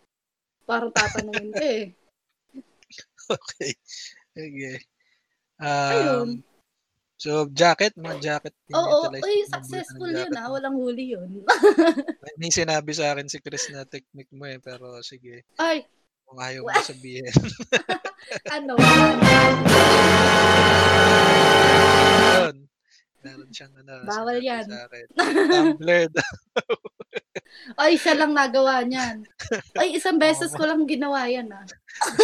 Parang tatanungin ka eh. (laughs) Okay. Okay. Ayun. Um, so, jacket, mga jacket. Oo, mo, mabuti ng successful yun ah. Walang huli yun. May sinabi sa akin si Chris na technique mo eh, pero sige, Ay, kung ayaw mo sabihin. (laughs) (laughs) ano? Meron siyang ano, Bawal yan. sa akin. (laughs) Tumblr daw. (laughs) Ay, siya lang nagawa niyan. Ay, isang (laughs) beses ko lang ginawa yan ah.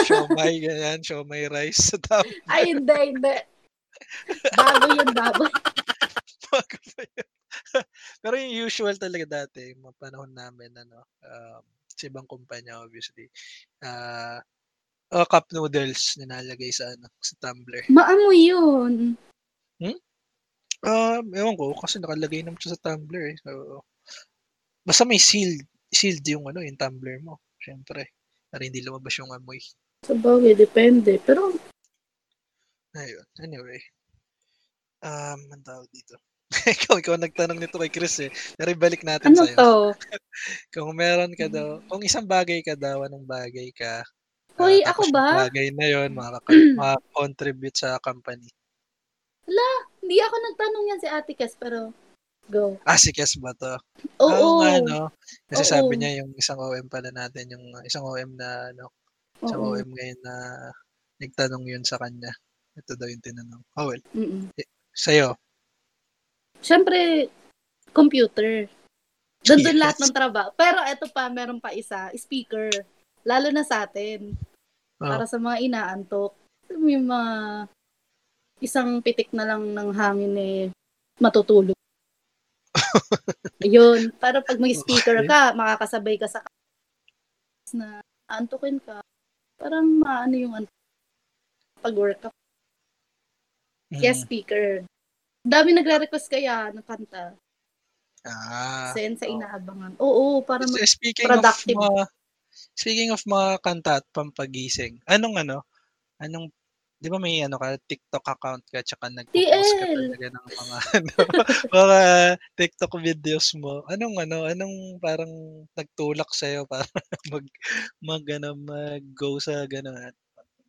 Siomay, ganyan. Siomay rice sa Tumblr. Ay, hindi, hindi. Bago yun, bago. Bago pa yun. Pero yung usual talaga dati, yung mga panahon namin, ano, um, sa ibang kumpanya, obviously, ah uh, cup noodles nilalagay sa, ano, sa tumbler. Maamoy yun. Um, ewan ko, kasi nakalagay naman siya sa tumbler eh. So, basta may sealed, sealed yung, ano, yung tumbler mo, syempre. Para hindi lumabas yung amoy. Sa bagay, depende. Pero, Ayun, anyway. Um, ang tawag dito. (laughs) ikaw, ikaw nagtanong nito kay Chris eh. Pero ibalik natin ano sa'yo. to? (laughs) Kung meron ka daw, kung isang bagay ka daw, anong bagay ka? Hoy, Ah, ako ba? bagay na yun, makaka- (clears throat) makakontribute sa company. Hindi ako nagtanong yan si Ate Kes, pero go. Ah, si Kes ba to? Oo. Oo nga, no? Kasi Oo. sabi niya yung isang OM pala natin, yung isang OM na, ano, isang Oo. OM ngayon na nagtanong yun sa kanya. Ito daw yung tinanong. Oh, well. Mm-mm. Sa'yo. Siyempre, computer. Doon doon Yes. lahat ng trabaho. Pero eto pa, meron pa isa, speaker. Lalo na sa atin. Oh. Para sa mga inaantok. Yung mga isang pitik na lang ng hangin eh, matutulog. (laughs) Yun. Para pag may speaker ka, makakasabay ka sa na antukin ka. Parang maano yung antok. Pag-work ka. Mm. Kaya speaker. Dami nagre-request kaya ng kanta. Ah. Sen sa oo. inaabangan. Oo, para mag- S- Speaking productive. of mga speaking of mga kanta at pampagising, anong ano? Anong 'di ba may ano ka TikTok account ka tsaka nagpo-post ka TL. talaga ng mga (laughs) ano, mga TikTok videos mo. Anong ano, anong parang nagtulak sa (laughs) para mag mag ano, mag-go sa gano'n?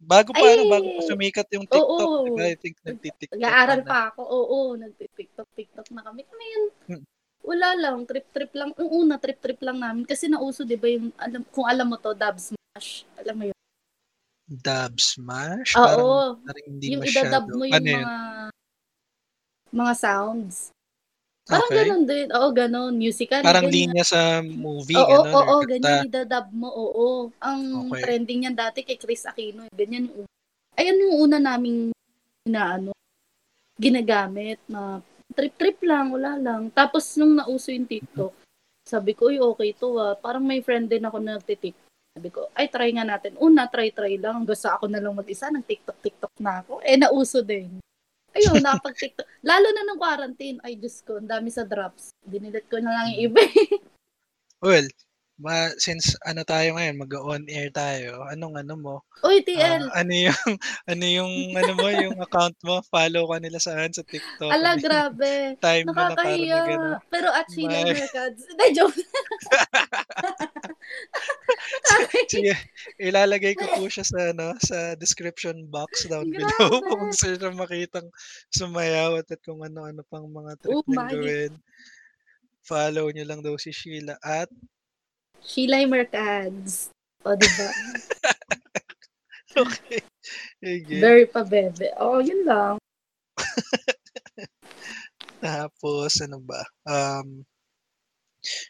Bago pa ano, bago pa Ay, sumikat yung TikTok, 'di ba? oo. I think nagti-TikTok Nag-aaral ka na. pa ako. Oo, nagti-TikTok, TikTok na kami. Kami yun, Hmm. wala lang, trip-trip lang. Yung una, trip-trip lang namin. Kasi nauso, di ba, yung, alam, kung alam mo to, dub smash. Alam mo yun? Dub smash? Parang, Oo, parang hindi yung masyado. idadub mo yung Ano yun? mga mga sounds. Parang Okay. ganun din. Oo, ganun. Musical. Parang ganyan. linya sa movie, Oo, gano'n, oo, or kanta. ganyan idadub mo, oo. Ang Okay. trending niyan dati kay Chris Aquino, eh. ganyan yung una. Ayan yung una naming inaano, ginagamit na trip-trip lang, wala lang. Tapos nung nauso yung TikTok, sabi ko, uy, okay to ah. Parang may friend din ako na nagtitik. Sabi ko, ay, try nga natin. Una, try-try lang. Basta ako na lang mag-isa, nag-TikTok-TikTok na ako. Eh, nauso din. Ayun, (laughs) nakapag-TikTok. Lalo na ng quarantine. Ay, Diyos ko, ang dami sa drops. Dinilit ko na lang yung iba. Well, ma, since ano tayo ngayon, mag-on air tayo, anong ano mo? Uy, Ah, TL, ano yung (laughs) ano yung ano mo, yung account mo? Follow ka nila saan sa TikTok? Ala, Ano grabe. (laughs) time na Nakakahiya. mag ano? Pero at Sheila May- Mercads. Hindi, joke. (laughs) Sige, ilalagay ko po siya sa ano, sa description box down below Grabe. kung gusto niyo makitang sumayaw at, at kung ano-ano pang mga trip Oh my. gawin. Follow niyo lang daw si Sheila at Sheila Mercads. O, diba? (laughs) okay. Sige. Very pa bebe. Oh, yun lang. (laughs) Tapos, ano ba? Um,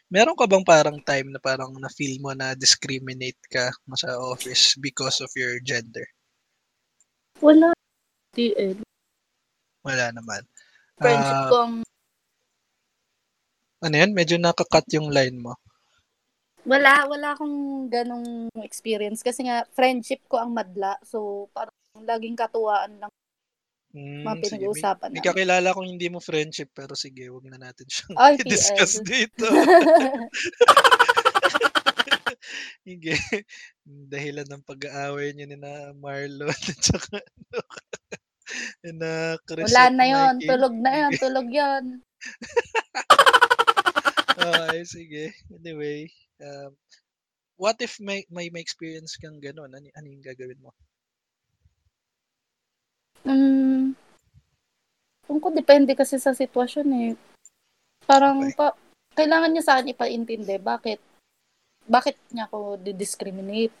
meron ka bang parang time na parang na-feel mo na discriminate ka sa office because of your gender? Wala. TL. Wala naman. Friendship Ah, ko ang ano yan? Medyo nakakat yung line mo. Wala, wala akong ganong experience. Kasi nga, friendship ko ang madla. So, parang laging katuwaan lang Hmm, mga may, pinag-uusapan may namin. kakilala kong hindi mo friendship pero sige, wag na natin siyang Ay, (laughs) i-discuss TL. dito. (laughs) Sige. Dahilan ng pag-aaway niyo ni na Marlon at (laughs) saka ano, na Chris Wala na yon. Tulog na yon. Tulog yon Okay, sige. Anyway, um, what if may, may, may experience kang gano'n? Ano, ano yung gagawin mo? Mm, kung ko, depende kasi sa sitwasyon eh. Parang, Okay. pa, kailangan niya sa akin ipaintindi bakit bakit niya ako discriminate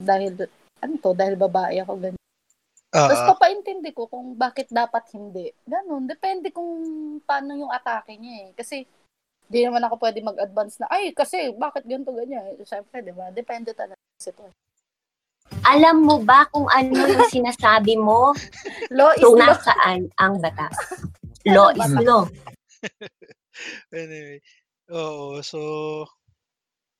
dahil ano to dahil babae ako ganyan. Tapos Ah, papaintindi ko kung bakit dapat hindi. Ganun. Depende kung paano yung atake niya eh. Kasi, di naman ako pwede mag-advance na, ay, kasi, bakit ganito, ganyan. Siyempre, di ba? Depende talaga sa sitwasyon. Alam mo ba kung ano yung sinasabi mo? (laughs) Law is Kung law. nasaan ang batas? (laughs) Law is law. (laughs) anyway. Oo, so,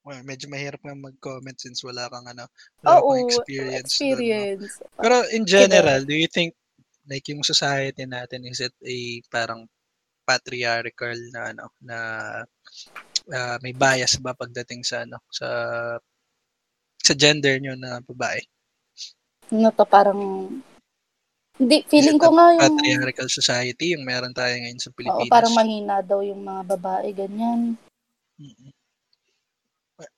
well, medyo mahirap nga mag-comment since wala kang ano, wala Oo, kang experience. dun, no? experience. Pero in general, do you think like yung society natin is it a parang patriarchal na ano na ah, may bias ba pagdating sa ano sa sa gender nyo na babae? Ano to, parang, hindi, feeling ko nga yung, patriarchal society yung meron tayo ngayon sa oo, Pilipinas. parang mahina daw yung mga babae, ganyan.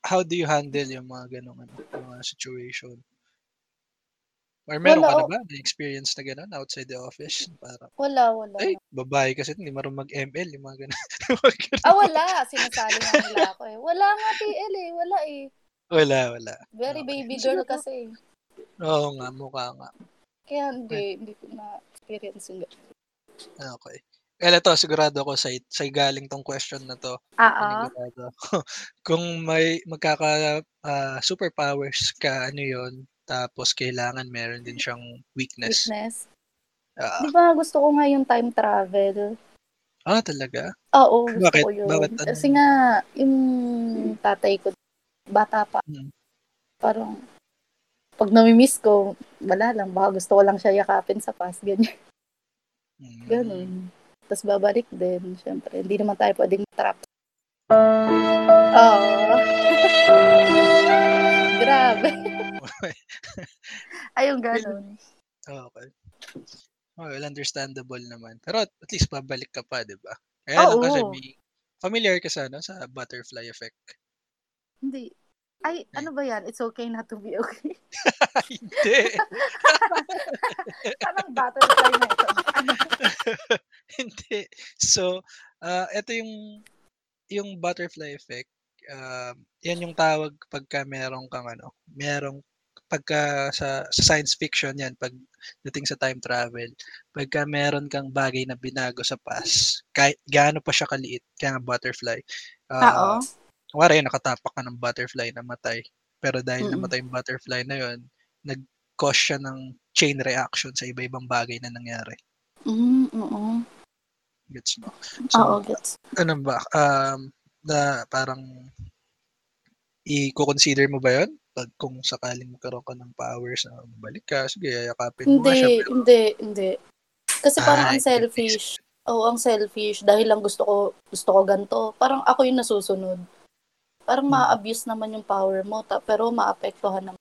How do you handle yung mga ganong ano, mga situation? Or meron Wala, ka na ba na experience na gano'n outside the office? Parang, Wala, wala. ay, babae kasi hindi marunong mag-ML, yung mga gano'n. (laughs) Ah, wala. Sinasali nga nila ako eh. Wala nga TL eh. Wala eh. Wala, wala. Very Okay. baby girl kasi. Oo nga, mukha nga. Kaya hindi, hindi ko na-experience yung ganun. Okay. Well, ito, sigurado ako sa, sa galing tong question na to. Ah, ah. Panigurado. (laughs) Kung may magkaka ah, superpowers ka, ano yon tapos kailangan meron din siyang weakness. Weakness. Ah, Di ba gusto ko nga yung time travel? ah, talaga? Oo, gusto Bakit? ko yun. Bakit? Ano? Kasi nga, yung tatay ko, bata pa, Hmm. parang, pag namimiss ko, wala lang, baka gusto ko lang siya yakapin sa past, ganyan. Mm. Ganun. Tapos babalik din, syempre. Hindi naman tayo pwedeng trap. Oo. Grabe. (laughs) (laughs) Ayun, ganun. okay. Oh, well, understandable naman. Pero at least babalik ka pa, di ba? Kaya lang kasi may familiar ka sa, ano, sa butterfly effect. Hindi. Ay, ano ba yan? It's okay not to be okay. (laughs) Hindi. (laughs) Parang butterfly na ito. Hindi. So, ah ito yung yung butterfly effect. Um, yan yung tawag pagka merong kang ano, merong pagka sa, sa science fiction yan, pag dating sa time travel, pagka meron kang bagay na binago sa past, kahit gaano pa siya kaliit, kaya nga butterfly. Oo. Uh, Kumari, nakatapak ka ng butterfly na matay. Pero dahil Mm-mm. namatay yung butterfly na yon nag-cause siya ng chain reaction sa iba-ibang bagay na nangyari. Mm, oo. Gets mo? Oo, So, gets. ano ba, um, na parang i-consider mo ba yon Pag kung sakaling magkaroon ka ng powers na balik ka, sige, yakapin mo nga siya. Hindi, Pero, hindi, hindi. Kasi parang Ah, ang it makes selfish. Oo, ang selfish. Dahil lang gusto ko, gusto ko ganito. Parang ako yung nasusunod. Parang Hmm. ma-abuse naman yung power mo, ta- pero maapektuhan naman.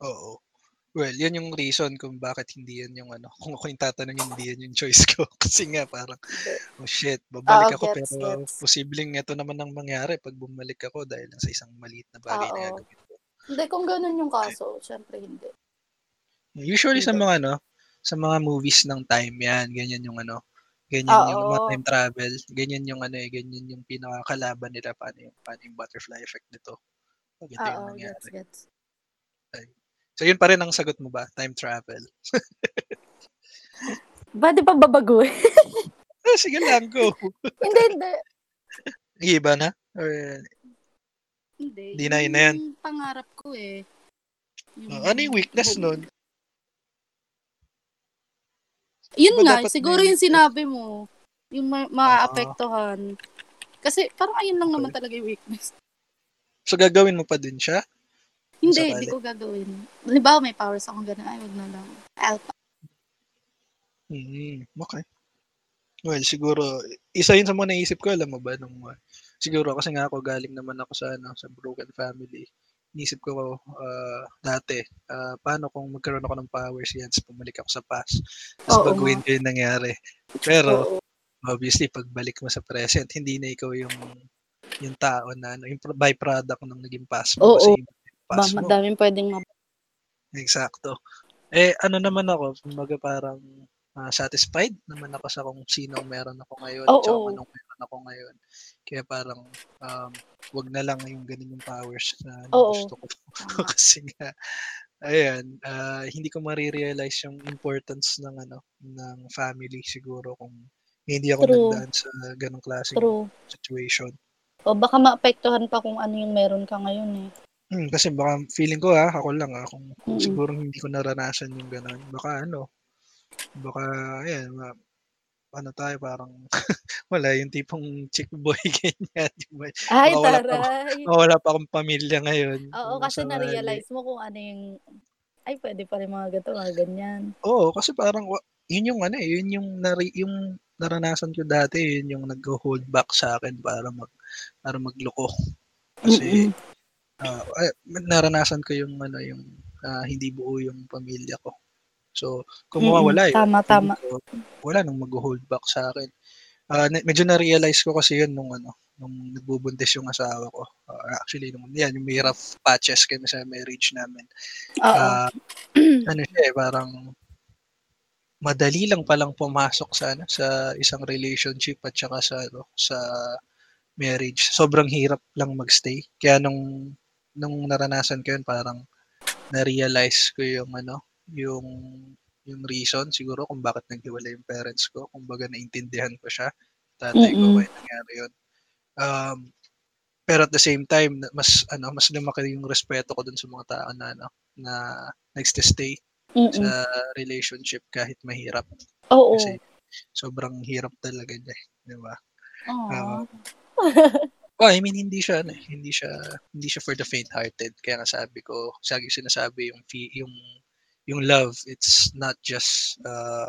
oo. Well, yan yung reason kung bakit hindi yan yung ano. Kung ako yung tatanungin, hindi yan yung choice ko. (laughs) Kasi nga, parang, oh shit, babalik Oo, ako, gets, pero gets. posibleng ito naman ang mangyari pag bumalik ako dahil lang sa isang maliit na bagay na Oo. gagawin. Hindi, kung ganun yung kaso, syempre hindi. Usually sa Hindi. mga ano, sa mga movies ng time yan, ganyan yung ano, ganyan yung mga Oo. time travel, ganyan yung ano eh, ganyan yung pinakakalaban nila paano yung, paano yung butterfly effect nito. Pag ito yung Oo, nangyari. gets, gets. So yun pa rin ang sagot mo ba? Time travel. (laughs) Ba, di ba babaguhin? Ah, sige lang, go. (laughs) hindi, hindi. Iba na? Or, Hindi. Di na, yun na yan. Yung pangarap ko eh. oh, ano yung weakness nun? Yun Diba nga, siguro may yung sinabi mo. Yung ma- maaapektuhan. Kasi parang ayun lang naman talaga yung weakness. So, gagawin mo pa din siya? Hindi, hindi ko gagawin. Halimbawa, may powers akong gano'n. Ay, wag na lang. I'll Hmm, okay. Well, siguro, isa yun sa mga naisip ko, alam mo ba, nung, uh, siguro, kasi nga ako, galing naman ako sa, ano, sa broken family. Inisip ko, uh, dati, uh, paano kung magkaroon ako ng powers yan, tapos pumalik ako sa past, tapos baguhin ko yung nangyari. Pero, Oo. obviously, pagbalik mo sa present, hindi na ikaw yung, yung tao na, ano, yung pro- byproduct ng naging past mo. Oo. kasi iba yung Ba, past mo. madaming pwedeng mab- Eksakto. Eh, ano naman ako, kumbaga parang ah, satisfied naman ako sa kung sino meron ako ngayon at kung anong meron ako ngayon. Kaya parang, um, wag na lang yung ganun yung powers na, na Oo. gusto ko. (laughs) Kasi nga, ayan, ah, hindi ko marirealize yung importance ng ano, ng family siguro kung hindi ako True. nagdaan sa ganong True. situation. O baka maapektuhan pa kung ano yung meron ka ngayon eh. Hmm, kasi baka feeling ko ha, ako lang ha, kung, Mm-mm. siguro hindi ko naranasan yung gano'n, baka ano, baka, ayan, ma, ano tayo, parang, (laughs) wala, yung tipong chick boy, (laughs) ganyan. Ay, Baka wala pa ako- taray. oh, wala pa akong pamilya ngayon. Oo, kung kasi na-realize mo kung ano yung, ay, pwede pa rin mga gato, mga ganyan. Oo, kasi parang, yun yung ano eh, yun yung, nari, yung naranasan ko dati, yun yung nag-hold back sa akin para mag, para magloko. Kasi, Mm-mm. ah, ay, naranasan ko yung, ano, yung, ah, hindi buo yung pamilya ko. So, kung mawawala yun, Tama, tama. ko, wala nang mag-hold back sa akin. Ah, na- medyo na-realize ko kasi yun nung ano, nung nagbubuntis yung asawa ko. Ah, actually, nung, yan, yung may rough patches kami sa marriage namin. Ah, (clears throat) ano siya eh, parang madali lang palang pumasok sa ano, sa isang relationship at saka sa ano, sa marriage. Sobrang hirap lang magstay. Kaya nung nung naranasan ko yun, parang na-realize ko yung ano, yung yung reason siguro kung bakit naghiwalay yung parents ko. Kung baga naintindihan ko siya. Tatay ko Mm-mm. kaya nangyari yun. Um, pero at the same time, na- mas ano, mas lumaki yung respeto ko dun sa mga tao na ano, na nagstay Mm-mm. sa relationship kahit mahirap. Oo. Kasi sobrang hirap talaga niya, 'di ba? Oo. (laughs) Well, I mean hindi siya ano, eh, hindi siya hindi siya for the faint-hearted. Kaya nga sabi ko, sagi sinasabi yung fe- yung yung love, it's not just uh,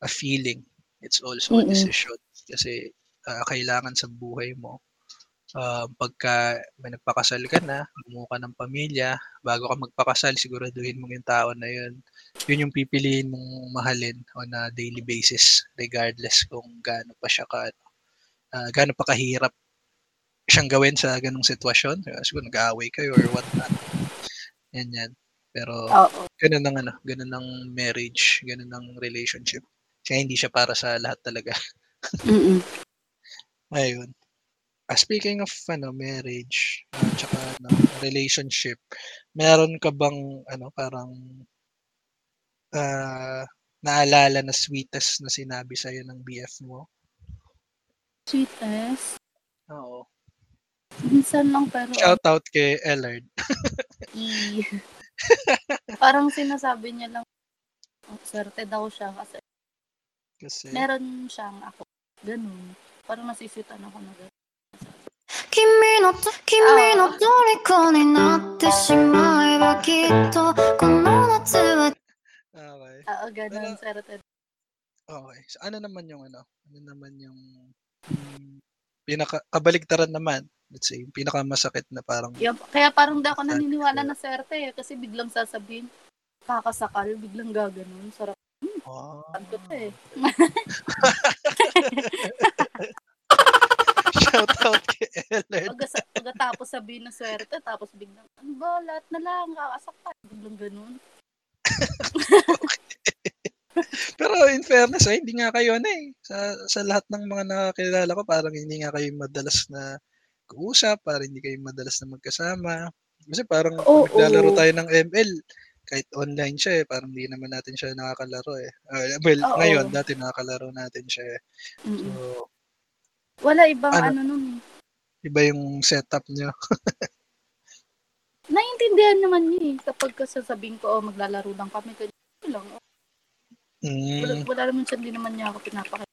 a feeling. It's also a Mm-mm. decision kasi ah, kailangan sa buhay mo ah, pagka may nagpakasal ka na, bumuo ka ng pamilya, bago ka magpakasal, siguraduhin mo yung tao na yun. Yun yung pipiliin mong mahalin on a daily basis, regardless kung gaano pa siya ka, uh, gaano pa kahirap siyang gawin sa ganong sitwasyon. Uh, siguro nag-aaway kayo or what not. Yan yan. Pero Oo. ganun ang ano, ganun ang marriage, ganun ang relationship. Kaya hindi siya para sa lahat talaga. (laughs) Mm-mm. Ayun. Ah, speaking of ano, marriage, uh, tsaka ano, relationship, meron ka bang ano, parang ah, naalala na sweetest na sinabi sa'yo ng BF mo? Sweetest. Oo. Minsan lang pero Shout out kay Ellard. (laughs) i parang sinasabi niya lang oh, swerte daw siya kasi Kasi, meron siyang ako. Ganun. Parang nasisitan ako na ganun. 君のと君の虜になってしまえばきっとこの夏は okay. Oo, ganun. Pero- Swerte. Okay. So, ano naman yung ano? Ano naman yung mm, pinaka kabaligtaran naman? Let's say, pinakamasakit na parang Kaya, kaya parang di ako naniniwala na swerte eh. Kasi biglang sasabihin, kakasakal, biglang gaganon. Sarap wow. ko eh. (laughs) Shout out kay. Pagka, pagkatapos sabihin na swerte, tapos biglang, ano ba, lahat na lang, kakasakal. Biglang ganun. (laughs) Pero in fairness, ay, hindi nga kayo na eh. Sa, sa lahat ng mga nakakilala ko, parang hindi nga kayo madalas na kuusap, parang hindi kayo madalas na magkasama. Kasi parang pag naglalaro tayo ng ML, kahit online siya eh, parang hindi naman natin siya nakakalaro eh. Uh, well, Oo. ngayon, dati nakakalaro natin siya eh. So. Wala ibang Ano? ano, nun eh. iba yung setup niyo. (laughs) Naiintindihan naman niya eh. Kapag sasabihin ko, oh, maglalaro lang kami, ganyan lang. oh. Wala, Mm, wala naman siya, hindi naman niya ako pinapakita.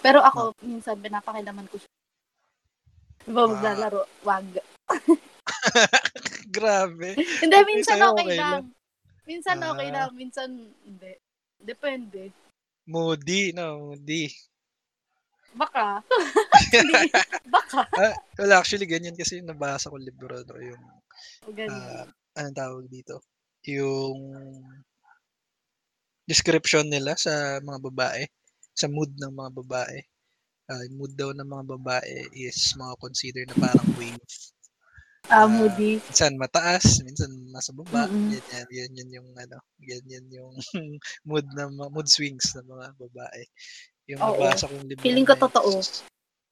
Pero ako, minsan pinapakilaman ko siya. Ba Ah. maglalaro? Wag. (laughs) Grabe. Hindi, minsan okay okay lang. lang. Minsan okay Ah. lang, minsan hindi. Depende. Moody, no? Moody. Baka. (laughs) Baka. (laughs) Ah, well, actually, ganyan kasi yung nabasa ko libro, no? Yung, O, ganyan. ah, anong tawag dito? Yung description nila sa mga babae, sa mood ng mga babae. Ah, yung mood daw ng mga babae is mga consider na parang wave. Ah, moody. Minsan mataas, minsan nasa baba. Mm-mm. Ganyan, yan, yan yung ano, ganyan yung (laughs) mood mga mood swings ng mga babae. Yung Oo. nabasa kong libro. Feeling ko na totoo.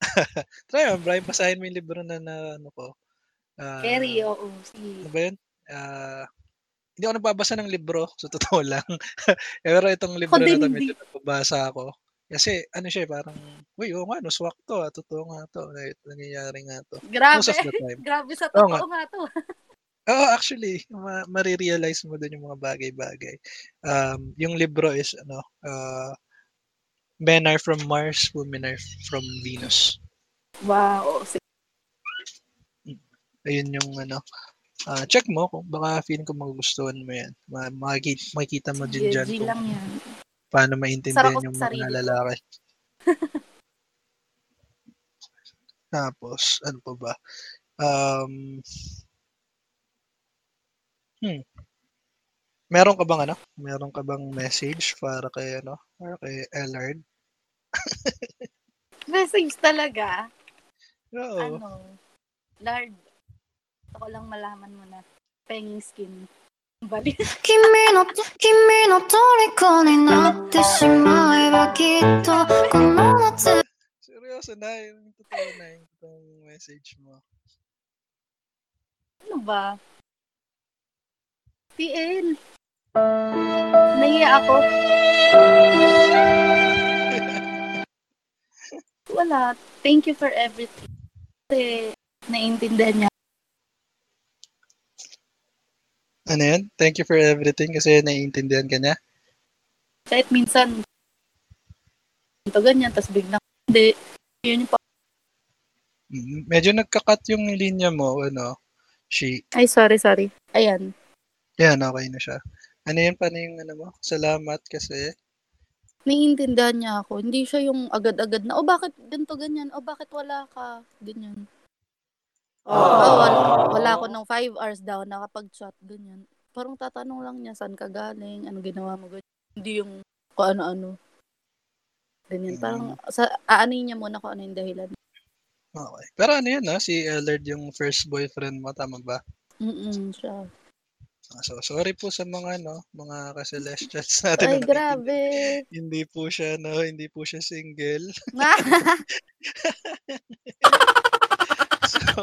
(laughs) Try mo, Brian, basahin mo yung libro na, na ano ko. Ah, Carry, oo. Ano Sige. ba yun? Ah, hindi ako nagbabasa ng libro, sa totoo lang. (laughs) Pero itong libro na to, medyo nagbabasa ako. Kasi ano siya, eh, parang, uy, oo nga, no, swak to, ah, totoo nga to, na- nangyayari nga to. Grabe. (laughs) Grabe sa Oo nga. totoo nga to. Oo, actually, ma- marirealize mo doon yung mga bagay-bagay. Um, yung libro is, ano, uh, Men are from Mars, Women are from Venus. Wow. Sige. Ayun yung, ano, ah, check mo kung baka feeling ko magugustuhan mo yan. Ma- makikita, makikita mo din dyan kung lang yan. Paano maintindihan yung sarili mga ko. lalaki. (laughs) Tapos, ano pa ba? Um, hmm. Meron ka bang ano? Meron ka bang message para kay ano? Para kay Ellard? (laughs) Message talaga. Oo. Ano? Lard. Gusto ko lang malaman mo na. Penging skin. Bali. 君の君の虜になってしまえばきっとこの夏 (laughs) Seryoso na, yung totoo na yung totoong message mo. Ano ba? PL. Naiya ako. (laughs) Wala. Thank you for everything. Kasi naiintindihan niya. Ano yun? Thank you for everything kasi naiintindihan ka niya. Kahit minsan, ito ganyan, tas biglang hindi. Yun yung pa- Mm, Medyo nagka-cut yung linya mo, ano, she. Ay, sorry, sorry. Ayan. Yan, okay na siya. Ano yun, paano yung ano mo? Salamat kasi. Naiintindihan niya ako. Hindi siya yung agad-agad na, o bakit ganito ganyan? O bakit wala ka? Ganyan. Oh, wala, wala ako ng 5 hours daw nakapag-chat, ganyan. Parang tatanong lang niya, saan ka galing? Ano ginawa mo? Ganyan. Hindi yung kung ano-ano. Ganyan. Parang, sa, aanin niya muna kung ano yung dahilan. Okay. Pero ano yun, ha? Si Ellard yung first boyfriend mo, tama ba? Mm siya. Ah, So, sorry po sa mga, no, mga ka-celestials (laughs) natin. Ay, na grabe. nakikinig. Hindi po siya, no, hindi po siya single. (laughs) (laughs) so,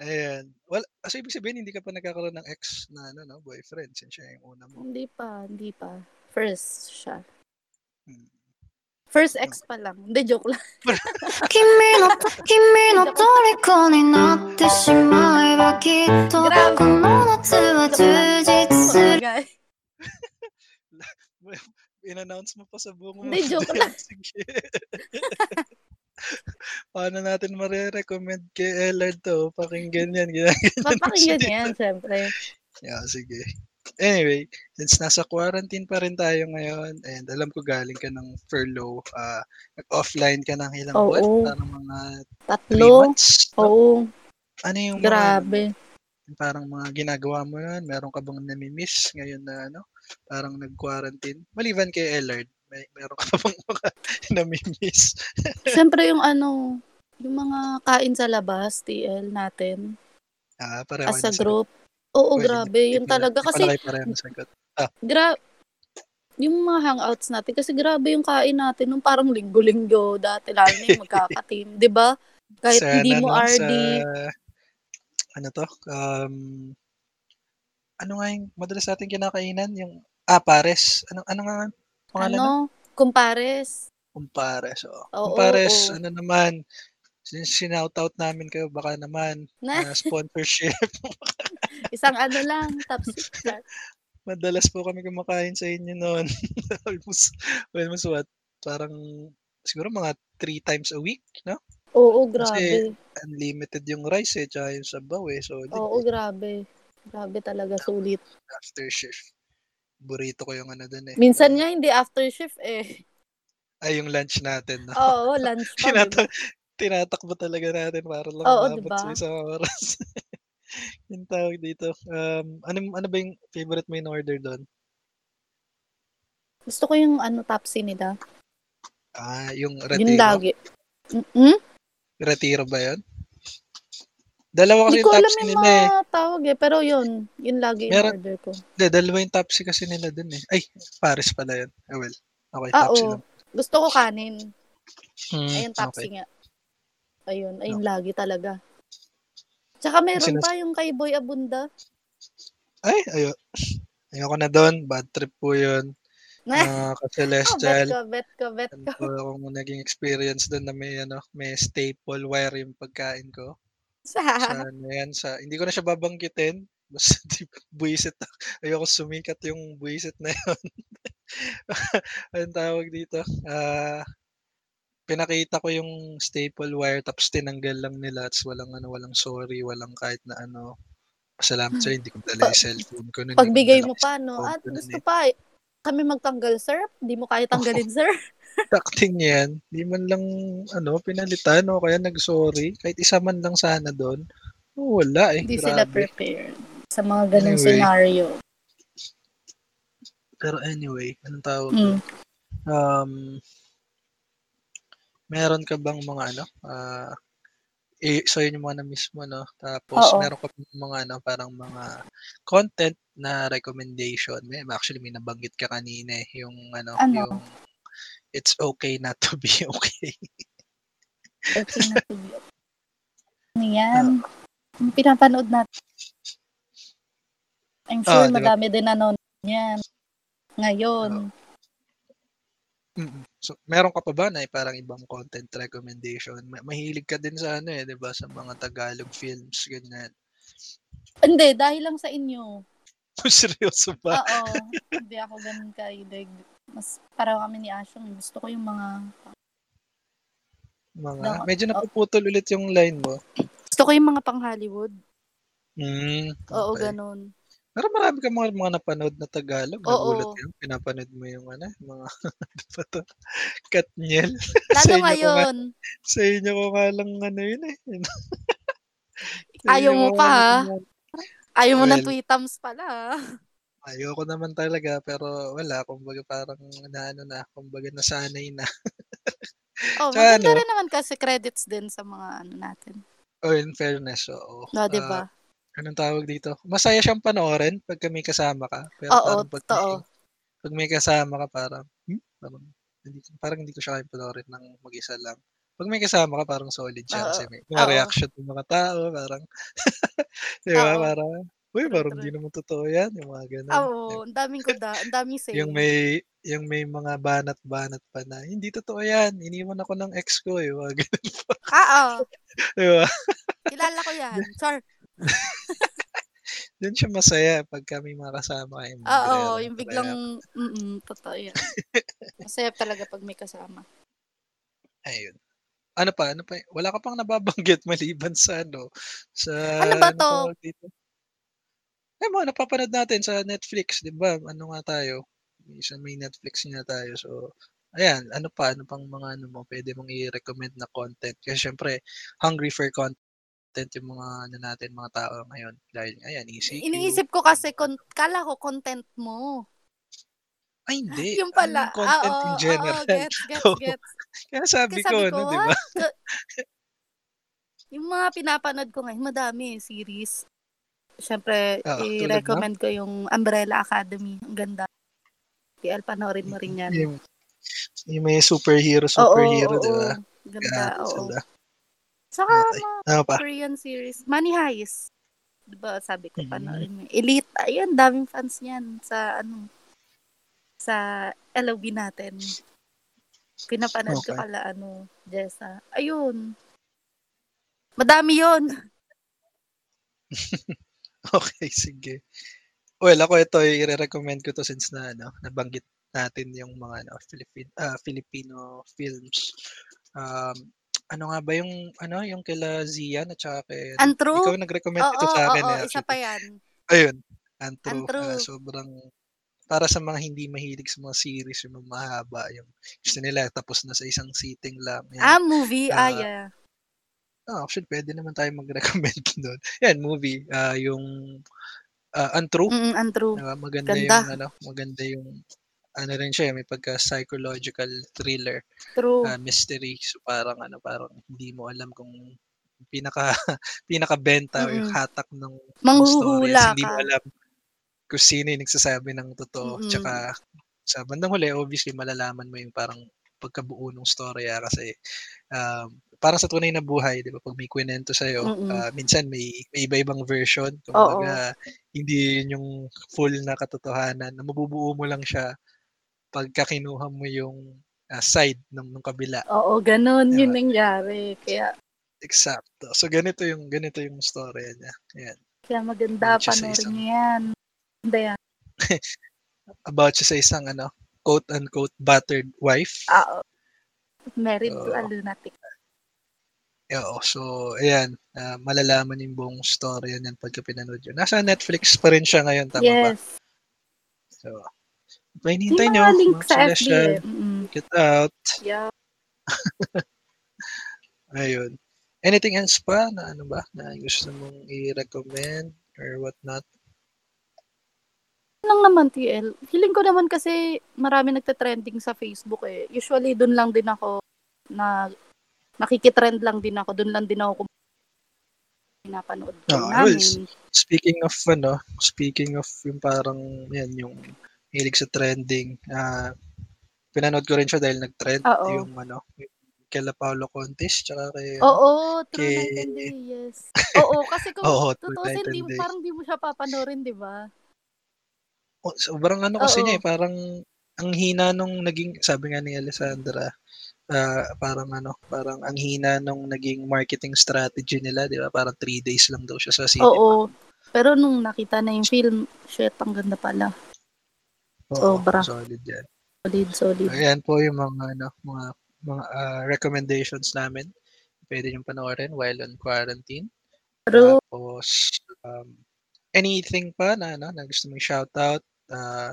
ayan. Well, so ibig sabihin, hindi ka pa nagkakaroon ng ex na ano, no, boyfriend since siya yung una mo. Hindi pa, hindi pa. First siya. Hmm. First ex ano? pa lang. Hindi, joke lang. (laughs) kimi no, kimi no toriko ni natte shimae ba kitto kono natsu wa jujitsu. (laughs) In-announce mo pa sa buong mga Hindi, joke (laughs) lang. Sige. Paano natin marirecommend kay Ellard to? Pakinggan yan. (laughs) Papakinggan yan, dito. syempre. Yeah, sige. Anyway, since nasa quarantine pa rin tayo ngayon, and alam ko galing ka ng furlough, ah nag-offline ka ng ilang Oo. buwan, parang mga 3 Tatlo. months. no? Oo, Ano yung mga, grabe. parang mga ginagawa mo yan? Meron ka bang nami-miss ngayon na ano? Parang nag-quarantine? Maliban kay Ellard, may meron ka bang mga (laughs) nami-miss? (laughs) Syempre yung ano, yung mga kain sa labas, TL natin, Ah, pareho as a group. Oo, Uy, grabe. hindi Yun pala- talaga. Kasi, pareho sagot. gra yung mga hangouts natin, kasi grabe yung kain natin, nung parang linggo-linggo dati, lalo na yung (laughs) magkaka-team. 'di ba Kahit Sa hindi ano, mo RD. Sa, ano to? Um, ano nga yung madalas natin kinakainan? Yung, ah, pares. Ano, ano nga ang pangalan? Ano? Kumpares. Kumpares. Oh. Oo, Kumpares, oo. ano naman, since sinout-out namin kayo, baka naman, Na, na sponsorship. (laughs) isang ano lang, top secret. Madalas po kami kumakain sa inyo noon. (laughs) almost, almost what? Parang, siguro mga three times a week, no? Oo, Kasi grabe. unlimited yung rice eh, tsaka yung sabaw eh. So, di, Oo, grabe. Grabe talaga, sulit. after shift. Burrito ko yung ano dun eh. Minsan nga hindi after shift eh. Ay, yung lunch natin. No? Oo, (laughs) lunch pa? Tinata- tinatakbo talaga natin para lang Oo, maabot diba? sa isang oras. (laughs) yung tawag dito. Um, ano, ano ba yung favorite mo in order doon? Gusto ko yung ano, tapsi nila. Ah, yung Yun retiro. lagi. Mm-mm. Retiro ba yun? Dalawa kasi Hindi ko yung alam tapsi yung nila eh. mga tawag eh. Pero yun, yun lagi yung Meron- order ko. Hindi, dalawa yung tapsi kasi nila dun eh. Ay, Paris pala yun. Ah, well. Okay, Ah, tapsi oo. lang. Gusto ko kanin. Hmm, Ayun, tapsi okay. nga. Ayun, ayun lagi talaga. Tsaka meron Sinas- pa yung kay Boy Abunda. Ay, ayo. Ayoko na doon. Bad trip po yun. (laughs) Ah, oh, bet ka-celestial. ko, bet ko, bet Ano ko. po akong naging experience doon na may ano, may staple wire yung pagkain ko. Sa ano yan, sa hindi ko na siya babanggitin. Basta (laughs) di buwisit. Ayoko sumikat yung buwisit na yun. (laughs) (laughs) Anong tawag dito? Ah, pinakita ko yung staple wire tapos tinanggal lang nila at walang ano, walang sorry, walang kahit na ano. Pasalamat sa hindi ko dala yung cellphone ko nun. eh. Pagbigay mo pa, no? At ko nun gusto eh. pa, eh, kami magtanggal, sir? Di mo kaya (laughs) tanggalin, sir? Acting yan. Di man lang ano, pinalitan o kaya nag-sorry. Kahit isa man lang sana doon. Oh, wala eh. Hindi sila prepared sa mga ganung Anyway. scenario. Pero anyway, anong tawag? Mm. Um, meron ka bang mga ano? ah eh, so yun yung mga na-miss mo, no? Tapos, Oo. meron ka bang mga ano, parang mga content na recommendation. May, actually, may nabanggit ka kanina eh. Yung ano, Ano? yung it's okay not to be (laughs) okay. Okay na to be. Ano yan? Yung pinapanood natin. I'm sure di ba? madami din nanonood yan. Ngayon. Mm. So, meron ka pa ba na eh, parang ibang content recommendation? Ma- Mahilig ka din sa ano eh, 'di ba, sa mga Tagalog films ganyan. Hindi, dahil lang sa inyo. (laughs) Seryoso ba? Oo. hindi ako ganun kailig. Mas para kami ni Ashong. Gusto ko yung mga... Mga Daw- medyo oh. napuputol ulit yung line mo. Gusto ko yung mga pang Hollywood. Mm, Oo, okay. ganun. Pero marami ka mga, mga napanood na Tagalog. Oo. Nagulat ka. Pinapanood mo yung ano, mga (laughs) ano ba to? Katniel. (laughs) Lalo inyo ko nga- ngayon. Sa inyo ko nga lang ano yun eh. Sa Ayaw mo pa, lang- Ayaw mo ng Well, tweetams pala. Ayoko naman talaga pero wala kumbaga parang naano na kumbaga nasanay na. (laughs) Oh, Tsaka maganda ano? rin naman kasi credits din sa mga ano natin. Oh, in fairness, oo. No, di Ah, ba? Anong tawag dito? Masaya siyang panoorin pag may kasama ka. Pero Oo, parang pag totoo. may, pag may kasama ka parang, hmm? parang, hindi, parang hindi ko siya kaya panoorin ng mag-isa lang. Pag may kasama ka, parang solid siya Oo, kasi may, may oo. reaction ng mga tao, parang, (laughs) di ba, Oo. parang, uy, parang hindi naman totoo yan, yung mga ganun. Oo, ang daming kuda, ang daming (laughs) saying. Yung may, yung may mga banat-banat pa na, hindi totoo yan, iniwan ako ng ex ko, eh, mga ganun, Ah, oo. (laughs) di ba? Kilala ko yan. Char. (laughs) Doon siya masaya pag kami mga kasama kayo. Oo, yung biglang, mm totoo yan. (laughs) Masaya talaga pag may kasama. Ayun. Ano pa? Ano pa? Wala ka pang nababanggit maliban sa ano? Sa Ano ba to? tawag dito? Eh, mga napapanood natin sa Netflix, di ba? Ano nga tayo? Isa may Netflix nga tayo. So, ayan. Ano pa? Ano pang mga ano mo? Pwede mong i-recommend na content. Kasi syempre, hungry for content yung mga ano natin, mga tao ngayon. Dahil, ayan, ECQ. Iniisip ko kasi, kon- kala ko content mo. Ay, hindi. (laughs) Yung pala. Ano yung content ah, in oo, general. oo, gets, (laughs) gets, Oo. gets. Kaya sabi ko, sabi ano, ko, di ba? what? Ka- (laughs) yung mga pinapanood ko ngayon, madami series. Siyempre, tulad i-recommend ko yung Umbrella Academy. Ang ganda. TL, panoorin mo rin yan. Yung, yung may superhero, superhero, oo, di ba? Ganda, oo. sila. Saka, Okay. mga Ano? Korean series. Money Heist. Diba, sabi ko, Mhm. panoorin mo. Elite. Ayun, daming fans niyan sa, ano, sa LOB natin. Pinapanood ko Okay. kala, ano, Jessa. Ayun. Madami yon (laughs) Okay, sige. Well, ako ito, i-recommend ko to since na, ano, nabanggit natin yung mga, ano, Philippine, ah, Filipino films. Um, ano nga ba yung ano yung kila Zian at saka kay Untrue? ikaw nag-recommend Oo, ito sa akin oo, eh, isa pa yan. Ayun, Untrue. Untrue. Ah, sobrang para sa mga hindi mahilig sa mga series yung mahaba yung gusto nila tapos na sa isang sitting lang. Yan. Ah, movie. Ah, Ah, yeah. Ah, actually, pwede naman tayo mag-recommend (laughs) doon. Yan, movie. ah yung ah, Untrue. Mm, untrue. Ah, maganda Ganda. yung ano, maganda yung ano rin siya, may pagka psychological thriller, True. ah, mystery. So parang ano, parang hindi mo alam kung pinaka (laughs) pinaka benta o yung hatak ng ng story. Manghuhula Hindi mo alam kung sino yung nagsasabi ng totoo. Mm-mm. Tsaka sa bandang huli, obviously malalaman mo yung parang pagkabuo ng storya kasi um, parang sa tunay na buhay, di ba? Pag may kwento sa'yo, Mm-mm. ah, minsan may, may iba-ibang version. Kumbaga, hindi yun yung full na katotohanan. Na mabubuo mo lang siya pagka kinuha mo yung ah, side ng, ng kabila. Oo, ganun. Diba? Yun nangyari. Kaya, Exacto. So ganito yung ganito yung storya niya. Ayan. kaya maganda. Panoorin niyo yan. Ganda yan. (laughs) about siya sa isang ano, quote unquote battered wife. Ah, married to a Oo. lunatic. Oo. So, ayan. ah, malalaman yung buong story niyan pagka pinanood yun. Nasa Netflix pa rin siya ngayon, tama ba? Yes. So, pa Yung hinihintay nyo, link sa FB eh. Check it out. Yeah. (laughs) Ayun. Anything else pa na ano ba na gusto mong i-recommend or what not? lang naman, TL. Feeling ko naman kasi marami nagte-trending sa Facebook eh. Usually, dun lang din ako na nakikitrend lang din ako. Dun lang din ako kung pinapanood ko Ah, well. Speaking of ano, speaking of yung parang yan yung hilig sa trending, ah pinanood ko rin siya dahil nag-trend Oo. yung ano, yung kila Paolo Contis tsaka kay Oo, True kay- Night and Day, yes. (laughs) Oo, kasi kung Oo, True tutusin, Night di, and Day. parang di mo siya papanoorin, di ba? oh, sobrang ano kasi Oo. niya eh, parang ang hina nung naging sabi nga ni Alessandra ah, parang ano, parang ang hina nung naging marketing strategy nila, di ba? Parang three days lang daw siya sa cinema. Oo. Pero nung nakita na yung film, shit, ang ganda pala. Oo, sobra. Solid yan. Solid, solid. Ayan po yung mga ano, mga mga ah, recommendations namin. Pwede yung panoorin while on quarantine. True. Tapos um, anything pa na ano, na gusto mong shoutout, uh,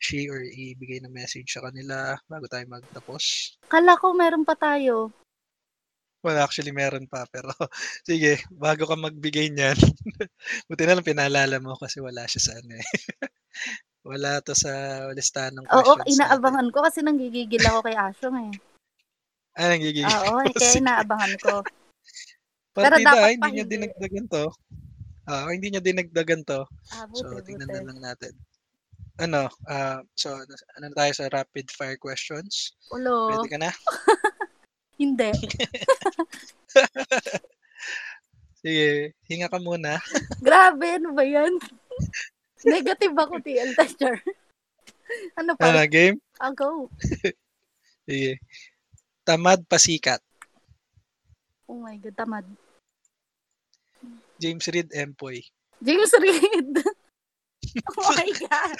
she or ibigay na message sa kanila bago tayo magtapos. Kala ko meron pa tayo. Well, actually meron pa pero (laughs) sige, bago ka magbigay niyan. (laughs) buti na lang pinaalala mo kasi wala siya sa ano eh. (laughs) wala to sa listahan ng Oo, questions. natin. inaabangan ko kasi nanggigigil ako kay Asyong eh. Ah, nanggigigil. Oo, eh, kaya inaabangan ko. (laughs) Pero Partida, dapat hindi niya dinagdagan to. Ah, hindi niya dinagdagan to. Ah, So, buti, tingnan buti. na lang natin. Ano, ah, so, ano tayo sa rapid fire questions? Ulo. Pwede ka na? (laughs) Hindi. (laughs) Sige, hinga ka muna. Grabe, ano ba yan? (laughs) Negative ako, TL Tester. ano (laughs) Ano, pa? game? I'll go. (laughs) Sige. Tamad pasikat. Oh my God, tamad. James Reed Empoy. James Reid. oh my God.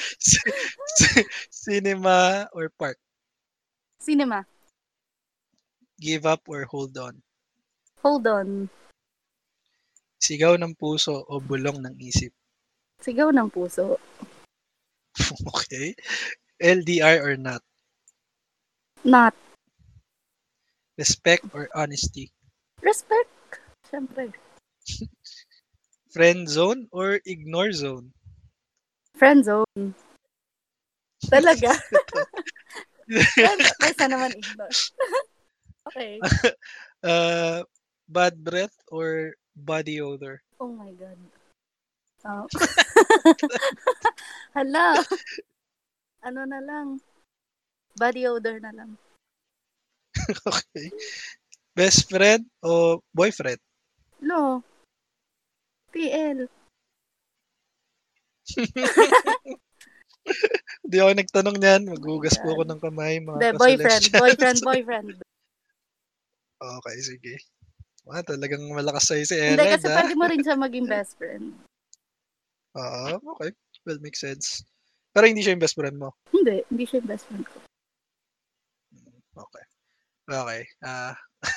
Cinema or park? Cinema. Give up or hold on? Hold on. Sigaw ng puso o bulong ng isip? Sigaw ng puso. (laughs) okay. LDR or not? Not. Respect or honesty? Respect. Siyempre. (laughs) Friend zone or ignore zone? Friend zone. Talaga. (laughs) Kaysa naman ignore. okay. Uh, bad breath or body odor? Oh my God. Oh. (laughs) Hala. Ano na lang. Body odor na lang. (laughs) okay. Best friend o boyfriend? No. TL. Hindi (laughs) ako nagtanong niyan. Maghugas po ako ng kamay. Mga Hindi, boyfriend. Boyfriend, boyfriend. okay, sige. Wow, talagang malakas sa'yo si Hindi, Ellen, kasi ha? pwede mo rin siya maging best friend. Oo, okay. Well, makes sense. Pero hindi siya yung best friend mo. Hindi, hindi siya yung best friend ko. Okay. Okay. Ah. (laughs)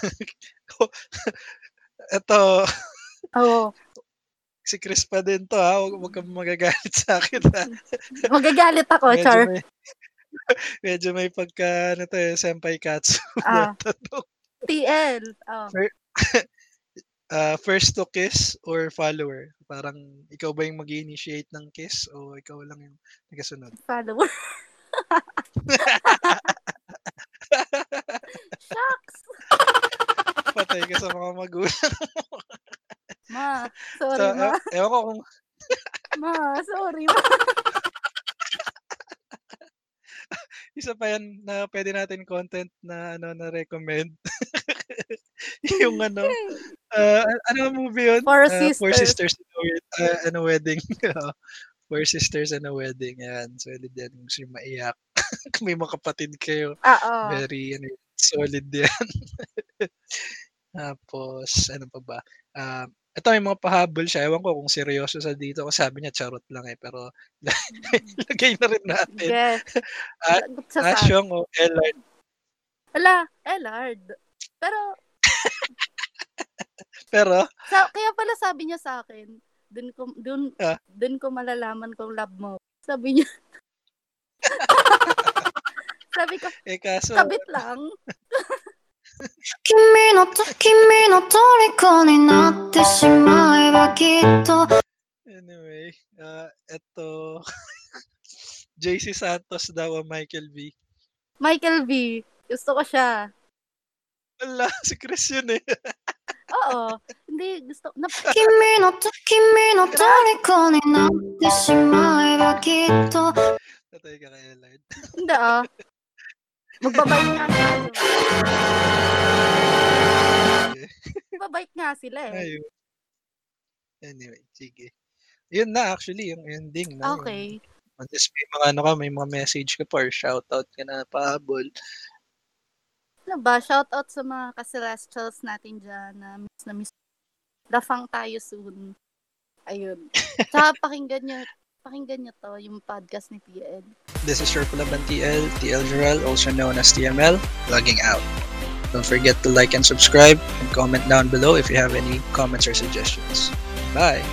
ito, Oo. si Chris pa din to ha. Huwag, huwag kang magagalit sa akin ha. (laughs) Magagalit ako, Medyo Char. may, (laughs) medyo may pagka, ano to eh, senpai katsu. Ah. TL. Oh. Ah, first to kiss or follower? Parang ikaw ba yung mag initiate ng kiss o ikaw lang yung nagasunod? Follower. (laughs) Shucks. Patay ka sa mga magulang. Ma, So, sorry ma. e- ewan ko kung (laughs) Ma, sorry ma. (laughs) isa pa yan na pwede natin content na ano na recommend. yung ano, ah, ano movie yun? Four Ah, Four Sisters. Sisters in a, ah, and a Wedding. (laughs) Four Sisters and a Wedding. Yan. Solid yan. Gusto nyo maiyak. (laughs) Kung may mga kapatid kayo. Oo. Very ano, solid yan. (laughs) Tapos, ano pa ba? Ah, ito may mga pahabol siya. Ewan ko kung seryoso sa dito. Kasi sabi niya, charot lang eh. Pero, lagay na rin natin. Yes. Sa. Asyong o Ellard. Ala, Ellard. Pero, Pero, sa, kaya pala sabi niya sa akin, dun ko, dun, Ah. dun ko malalaman kung love mo. Sabi niya. (laughs) sabi ko, eh kaso, kabit lang. (laughs) 君のと君の虜になってしまえばきっと anyway, ah, eto, (laughs) JC Santos daw ang Michael V. Michael V. Gusto ko siya. Wala, si Chris yun eh. Oo. Hindi, gusto. Na- Kimi no to, kimi no toriko ni natte shimae wa kitto. Natay ka kay Lord. Hindi ah. Magbabait nga sila. Magbabait nga sila eh. Ayun. Anyway, sige. Yun na actually, yung ending na. Okay. Yun. Unless may mga ano ka, may mga message ka pa or shoutout ka na pahabol. Ano ba? Shoutout sa mga ka-celestials natin dyan na miss na miss. Lafang tayo soon. Ayun. Tsaka (laughs) pakinggan nyo, pakinggan nyo to, yung podcast ni PN. This is your Pulaban TL, TL Jarrell, also known as TML, logging out. Don't forget to like and subscribe and comment down below if you have any comments or suggestions. Bye!